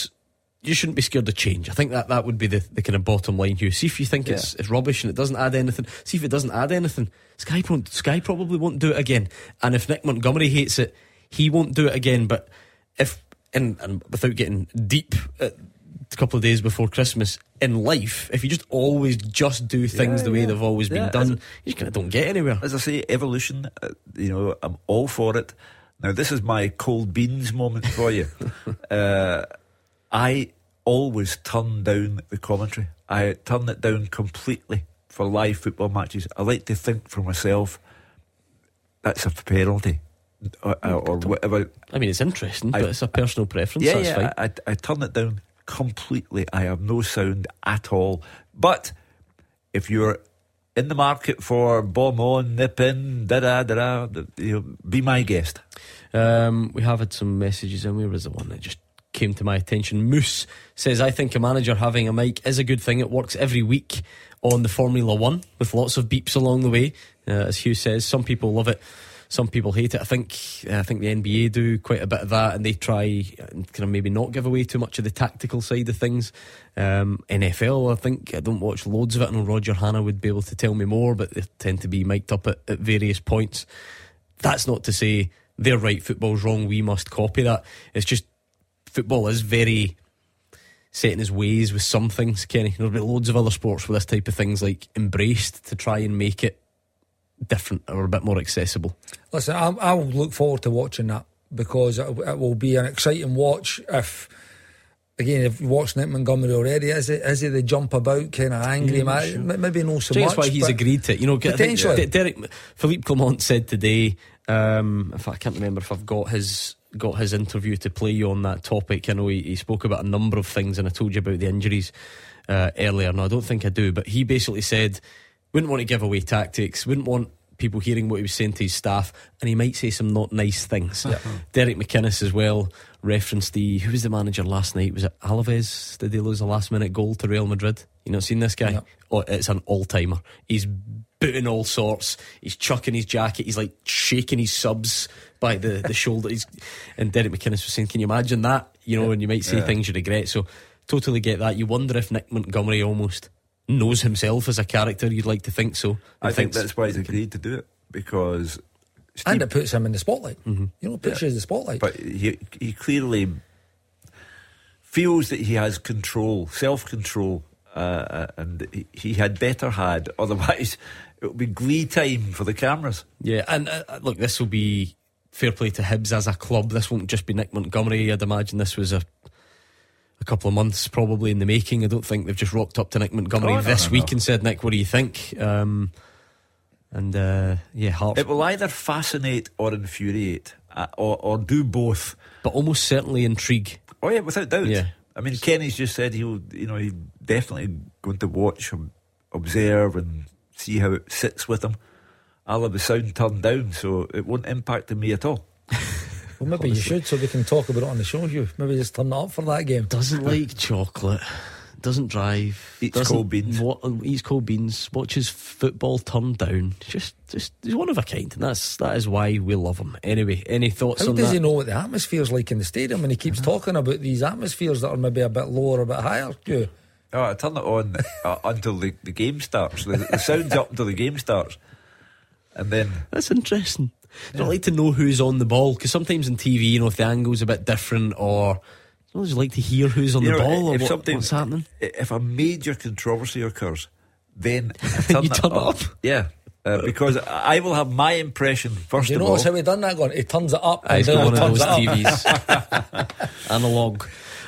you shouldn't be scared of change. I think that that would be the, the kind of bottom line here. See if you think it's, it's rubbish and it doesn't add anything. See if it doesn't add anything. Sky, won't, Sky probably won't do it again. And if Nick Montgomery hates it, he won't do it again. But if, and, and without getting deep, uh, a couple of days before Christmas in life, if you just always just do things Yeah, the way yeah. they've always been done, you kind of don't get anywhere. As I say, evolution, uh, you know, I'm all for it. Now, this is my cold beans moment for you. uh, I always turn down the commentary. I turn it down completely for live football matches. I like to think for myself that's a penalty uh, uh, mm, or, or whatever. I mean, it's interesting, but it's a personal preference. Yeah, that's yeah. I, I, I turn it down completely. I have no sound at all. But if you're in the market for bomb on, nip in, da da da da, you know, be my guest. Um, we have had some messages, and where was the one that just came to my attention? Moose says, I think a manager having a mic is a good thing. It works every week on the Formula One with lots of beeps along the way. Uh, as Hugh says, some people love it. Some people hate it. I think I think the NBA do quite a bit of that, and they try and kind of maybe not give away too much of the tactical side of things. Um, NFL, I think I don't watch loads of it. I know Roger Hanna would be able to tell me more, but they tend to be mic'd up at, at various points. That's not to say they're right, football's wrong. We must copy that. It's just football is very set in his ways with some things, Kenny. There'll be loads of other sports where this type of things like embraced to try and make it different or a bit more accessible. Listen, I'll, I'll look forward to watching that because it, it will be an exciting watch. If again, if you watched Nick Montgomery already, is it is he the jump about kind of angry sure. Maybe no so much. That's why he's agreed to it. You know, potentially. Derek Philippe Clement said today. Um, fact, I can't remember if I've got his got his interview to play you on that topic. I know he, he spoke about a number of things, and I told you about the injuries uh, earlier. No, I don't think I do, but he basically said wouldn't want to give away tactics, wouldn't want people hearing what he was saying to his staff, and he might say some not nice things. Derek McInnes as well referenced the who was the manager last night? Was it Alaves? Did they lose a last minute goal to Real Madrid? You not seen this guy? Oh, it's an all timer. He's booting all sorts. He's chucking his jacket. He's like shaking his subs by the, the shoulder. And Derek McInnes was saying, Can you imagine that? You know, and you might say Yeah. things you regret. So totally get that. You wonder if Nick Montgomery almost knows himself as a character. You'd like to think so. I think that's why he's agreed to do it because and it puts him in the spotlight. You know, it puts you in the spotlight. But he he clearly feels that he has control, self control, uh, and he, he had better had. Otherwise, it would be glee time for the cameras. Yeah, and uh, uh, look, this will be fair play to Hibs as a club. This won't just be Nick Montgomery. I'd imagine this was a a couple of months probably in the making. I don't think they've just rocked up to Nick Montgomery Oh, no, this week no. and said, Nick, what do you think? Um, and uh, yeah, Hearts. It will either fascinate or infuriate, uh, or or do both. But almost certainly intrigue. Oh yeah, without doubt. Yeah. I mean, Kenny's just said he'll, you know, he's definitely going to watch, ob- observe, and see how it sits with him. I'll have the sound turned down, so it won't impact on me at all. well, maybe you should so we can talk about it on the show. You maybe just turn it up for that game. Doesn't like chocolate. Doesn't drive. Eats doesn't cold beans. Wa- eats cold beans. Watches football turned down. Just, just he's one of a kind, and that's that is why we love him. Anyway, any thoughts How on does that? he know what the atmosphere's like in the stadium? And he keeps talking about these atmospheres that are maybe a bit lower, a bit higher. Yeah. Oh, I turn it on uh, until the, the game starts. The, the sound's up until the game starts, and then That's interesting. I don't like to know who's on the ball because sometimes in TV, you know, if the angle's a bit different, or I always like to hear who's on You the know, ball or what, what's happening. if a major controversy occurs, then turn, You turn it up? Yeah, uh, because I will have my impression first you of all. notice how he done that? Going, he turns it up. Ah, he's and got one of those. TVs. Analog.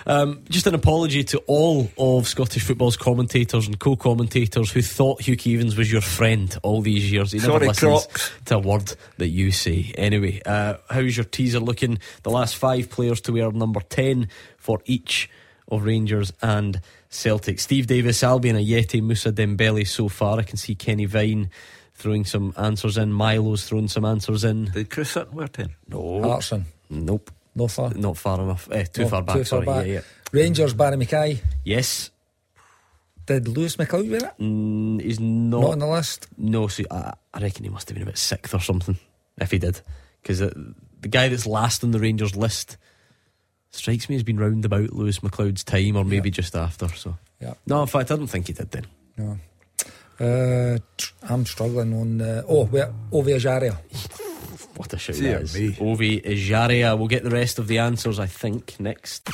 Um, just an apology to all of Scottish football's commentators and co-commentators who thought Hugh Keevins was your friend all these years. He Sorry, never listens Crocs. to a word that you say. Anyway, uh, how's your teaser looking? The last five players to wear number 10 for each of Rangers and Celtic. Steve Davis, Albian, Ajeti, Moussa Dembele so far. I can see Kenny Vine throwing some answers in. Milo's throwing some answers in. Did Chris Sutton wear ten? No. Hartson. Nope. No far. Not far enough. Eh, too far back. Too far sorry. back. Yeah, yeah. Rangers, Barrie McKay. Yes. Did Lewis McLeod wear it? Mm, he's not, Not on the list. No, so I, I reckon he must have been about sixth or something if he did. Because the, the guy that's last on the Rangers list strikes me as being round about Lewis McLeod's time or maybe just after. So Yeah. No, in fact, I don't think he did then. No. Uh, tr- I'm struggling on. Uh, oh, where Ovie Ejaria. What a shout Dear that is. me. Ovie Ejaria. We'll get the rest of the answers, I think, next.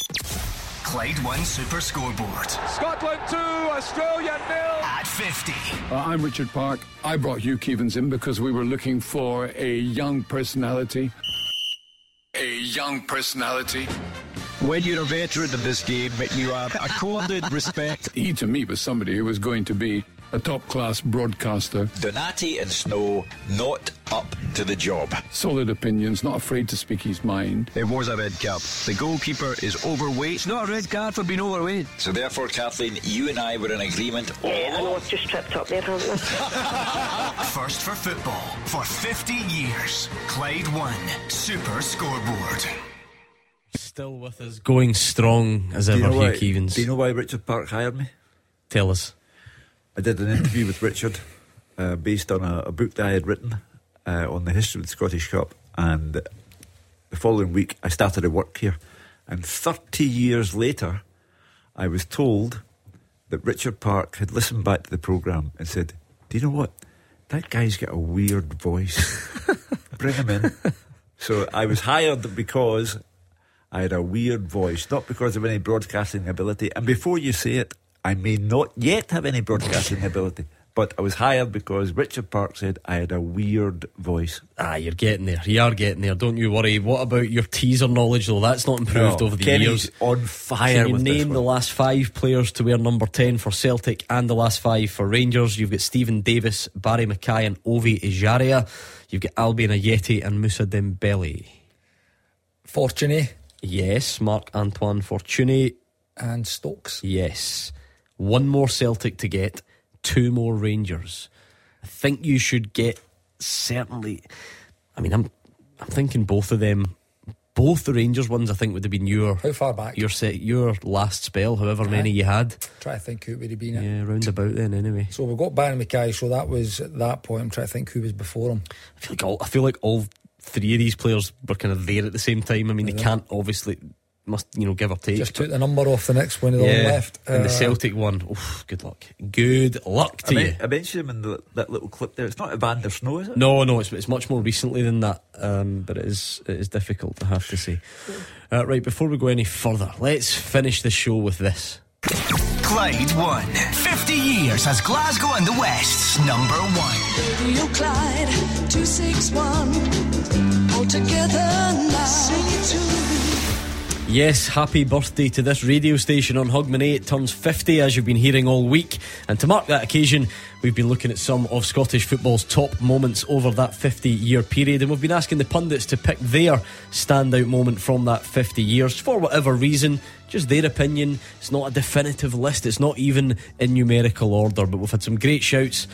Clyde One Super Scoreboard Scotland 2, Australia nil. at 50. Uh, I'm Richard Park. I brought Hugh Keevins in because we were looking for a young personality. A young personality. When you're a veteran of this game, but you are accorded respect. He, to me, was somebody who was going to be a top class broadcaster. Donati and Sno not up to the job. Solid opinions, not afraid to speak his mind. It was a red card. The goalkeeper is overweight. It's not a red card for being overweight. So therefore, Kathleen, you and I were in agreement. Yeah, I know I've just tripped up there, haven't I? First for football for 50 years. Clyde One Super Scoreboard. Still with us, going strong as Do you ever, know Hugh why- Keevins. Do you know why Richard Park hired me? Tell us. I did an interview with Richard uh, based on a, a book that I had written uh, on the history of the Scottish Cup. And the following week, I started to work here. And 30 years later, I was told that Richard Park had listened back to the programme and said, Do you know what? That guy's got a weird voice. Bring him in. So I was hired because I had a weird voice, not because of any broadcasting ability. And before you say it, I may not yet have any broadcasting ability, but I was hired because Richard Park said I had a weird voice. Ah, you're getting there. You are getting there. Don't you worry. What about your teaser knowledge, though? That's not improved No, over the Kenny's years. on fire Can you with this name the last five players to wear number 10 for Celtic and the last five for Rangers? You've got Steven Davis, Barrie McKay, and Ovie Ejaria. You've got Albian Ajeti and Moussa Dembele. Fortuné. Yes, Marc Antoine Fortuné. And Stokes. Yes. One more Celtic to get, two more Rangers. I think you should get certainly. I mean, I'm I'm thinking both of them. Both the Rangers ones, I think, would have been your How far back? your set, your last spell, however many you had. Try to think who it would have been. at. Yeah, round about then. Anyway, So we've got Barrie McKay, so that was at that point. I'm trying to think who was before him. I feel like all, I feel like all three of these players were kind of there at the same time. I mean, they can't obviously must you know give or take. Just took the number off the next one of the one left. and the Uh, Celtic one. Oof, good luck. Good luck I, to men- you. I mentioned him in the, that little clip there. It's not Evander Sno, is it? No, no, it's, it's much more recently than that, um, but it is it is difficult, I have to say. Uh, right, before we go any further, let's finish the show with this. Clyde One 50 years as Glasgow and the West's number one. Radio Clyde 261. All together now. Sing it to me. Yes, happy birthday to this radio station on Hogmanay. It turns 50, as you've been hearing all week. And to mark that occasion, we've been looking at some of Scottish football's top moments over that 50 year period. And we've been asking the pundits to pick their standout moment from that 50 years for whatever reason. Just their opinion. It's not a definitive list, it's not even in numerical order. But we've had some great shouts.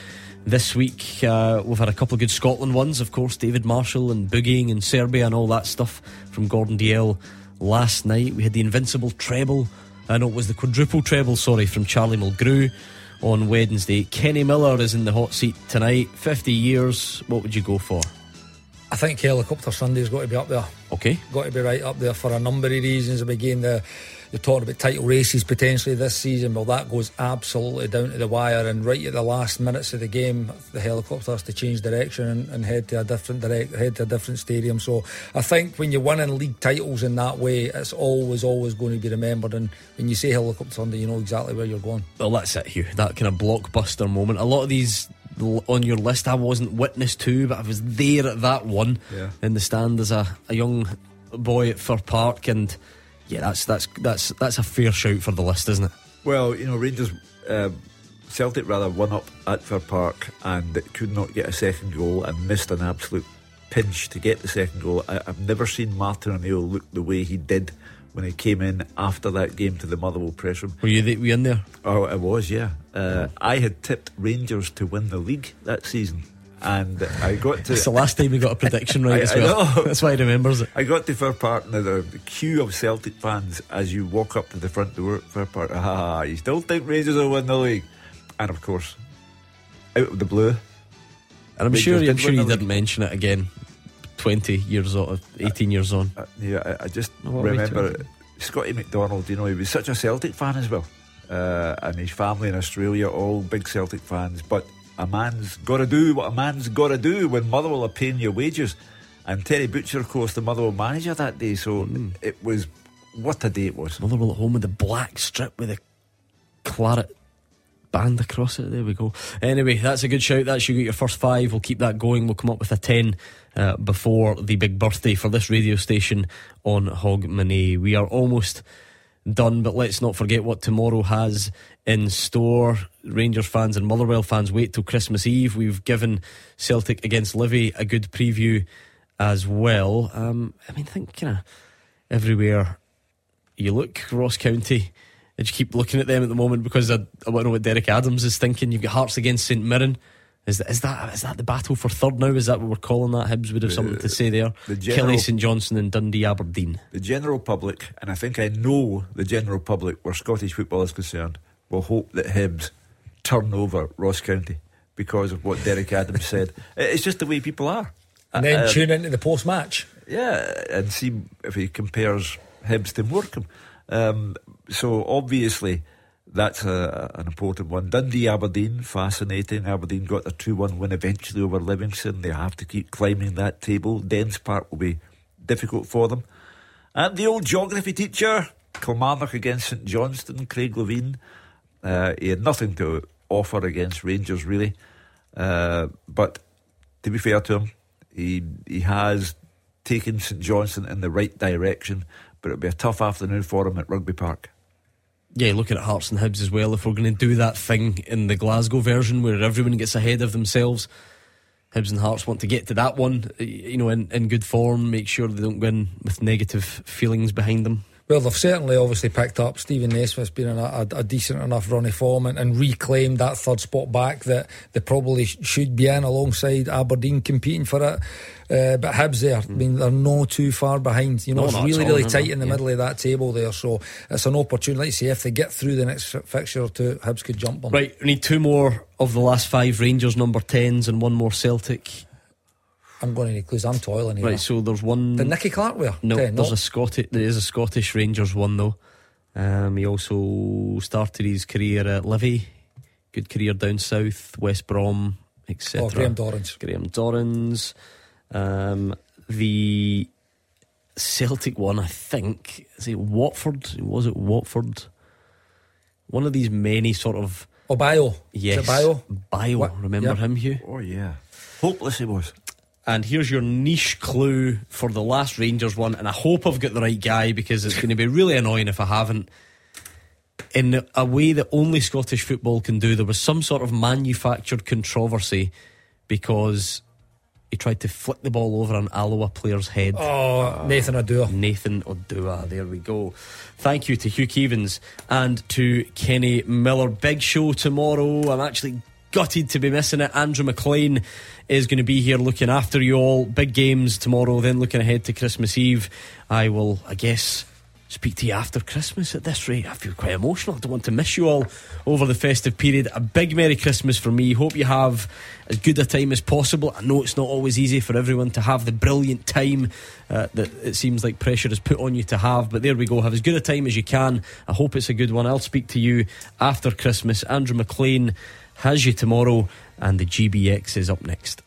This week, uh, we've had a couple of good Scotland ones, of course, David Marshall and boogieing in Serbia and all that stuff from Gordon DL last night. We had the invincible treble, I know it was the quadruple treble, sorry, from Charlie Mulgrew on Wednesday. Kenny Miller is in the hot seat tonight. 50 years, what would you go for? I think Helicopter Sunday's got to be up there. Okay. Got to be right up there for a number of reasons. Again, the you're talking about title races potentially this season. Well, that goes absolutely down to the wire, and right at the last minutes of the game, the helicopter has to change direction and, and head to a different direct, head to a different stadium. So I think when you're winning league titles in that way, it's always, always going to be remembered. And when you say helicopter Sunday, you know exactly where you're going. Well, that's it, Hugh. That kind of blockbuster moment. A lot of these on your list I wasn't witness to, but I was there at that one Yeah. in the stand as a, a young boy at Fir Park, and yeah, that's that's that's that's a fair shout for the list, isn't it? Well, you know, Rangers, uh, Celtic rather won up at Fir Park and could not get a second goal and missed an absolute pinch to get the second goal. I, I've never seen Martin O'Neill look the way he did when he came in after that game to the Motherwell press room. Were you the, were you in there? Oh, I was, yeah. Uh, I had tipped Rangers to win the league that season. And I got to. It's the last time we got a prediction right I- as I well. know. That's why he remembers it. I got to Fir Park and a queue of Celtic fans as you walk up to the front door at Fir Park. Ah, you still think Rangers will win the league? And of course, out of the blue. And I'm sure, I'm sure you league. didn't mention it again. Twenty years on, eighteen years on. Uh, yeah, I, I just Oh, remember Scotty McDonald. You know, he was such a Celtic fan as well, uh, and his family in Australia, all big Celtic fans. But a man's got to do what a man's got to do when Motherwell are paying your wages. And Terry Butcher, of course, the Motherwell manager that day. So Hmm. it was what a day it was. Motherwell at home with the black strip with the claret band across it. There we go. Anyway, that's a good shout. That's you got your first five. We'll keep that going. We'll come up with a ten uh, before the big birthday for this radio station on Hogmanay. We are almost done, but let's not forget what tomorrow has in store. Rangers fans and Motherwell fans wait till Christmas Eve. We've given Celtic against Livi a good preview as well. Um, I mean, I think kind of everywhere you look, Ross County. I just keep looking at them at the moment because I, I want to know what Derek Adams is thinking. You've got Hearts against St Mirren. Is that, is that is that the battle for third now? Is that what we're calling that? Hibs would have something to say there. the general- Killie St Johnstone and Dundee Aberdeen. The general public, and I think I know the general public where Scottish football is concerned, will hope that Hibs turn over Ross County because of what Derek Adams said. It's just the way people are. And then Uh, tune into the post match. Yeah, and see if he compares Hibs to Morecambe. Um, so obviously, that's a, an important one. Dundee Aberdeen, fascinating. Aberdeen got a 2 1 win eventually over Livingston. They have to keep climbing that table. Dens Park will be difficult for them. And the old geography teacher, Kilmarnock against St Johnstone, Craig Levein. Uh, he had nothing to offer against Rangers, really. Uh, but to be fair to him, he he has taken St Johnstone in the right direction, but it'll be a tough afternoon for him at Rugby Park. Yeah, looking at Hearts and Hibs as well. If we're going to do that thing in the Glasgow version where everyone gets ahead of themselves, Hibs and Hearts want to get to that one, you know, in, in good form, make sure they don't go in with negative feelings behind them. Well, they've certainly obviously picked up. Steven Naismith's been in a, a, a decent enough run of form and, and reclaimed that third spot back that they probably sh- should be in alongside Aberdeen competing for it. Uh, but Hibs there, I mean, they're no too far behind. You know, No, it's really, all, really no, tight no, in the yeah. middle of that table there. So it's an opportunity. Say, if they get through the next fi- fixture or two, Hibs could jump them. Right, we need two more of the last five Rangers number 10s and one more Celtic. I'm going to need clues. I'm toiling here. Right, so there's one. The Nicky Clark wear? No, Ten, there's no? a Scottish. There is a Scottish Rangers one though. Um, he also started his career at Livi, good career down south, West Brom, etc. Oh, Graham Dorrans. Graham Dorrans. Um, the Celtic one, I think, is it Watford? Was it Watford? One of these many sort of. Oh, Bayo. Yes, Is it Bayo? Bayo. What? Remember Yeah. him, Hugh? Oh, yeah. Hopeless he was. And here's your niche clue for the last Rangers one. And I hope I've got the right guy because it's going to be really annoying if I haven't. In a way that only Scottish football can do, there was some sort of manufactured controversy because he tried to flick the ball over an Alloa player's head. Oh, Nathan Oduwa. Nathan Oduwa. There we go. Thank you to Hugh Keevins and to Kenny Miller. Big show tomorrow. I'm actually gutted to be missing it. Andrew McLean is going to be here looking after you all. Big games tomorrow, then looking ahead to Christmas Eve. I will, I guess. Speak to you after Christmas at this rate. I feel quite emotional. I don't want to miss you all over the festive period. A big Merry Christmas for me. Hope you have as good a time as possible. I know it's not always easy for everyone to have the brilliant time uh, that it seems like pressure is put on you to have. But there we go. Have as good a time as you can. I hope it's a good one. I'll speak to you after Christmas. Andrew McLean has you tomorrow, and the GBX is up next.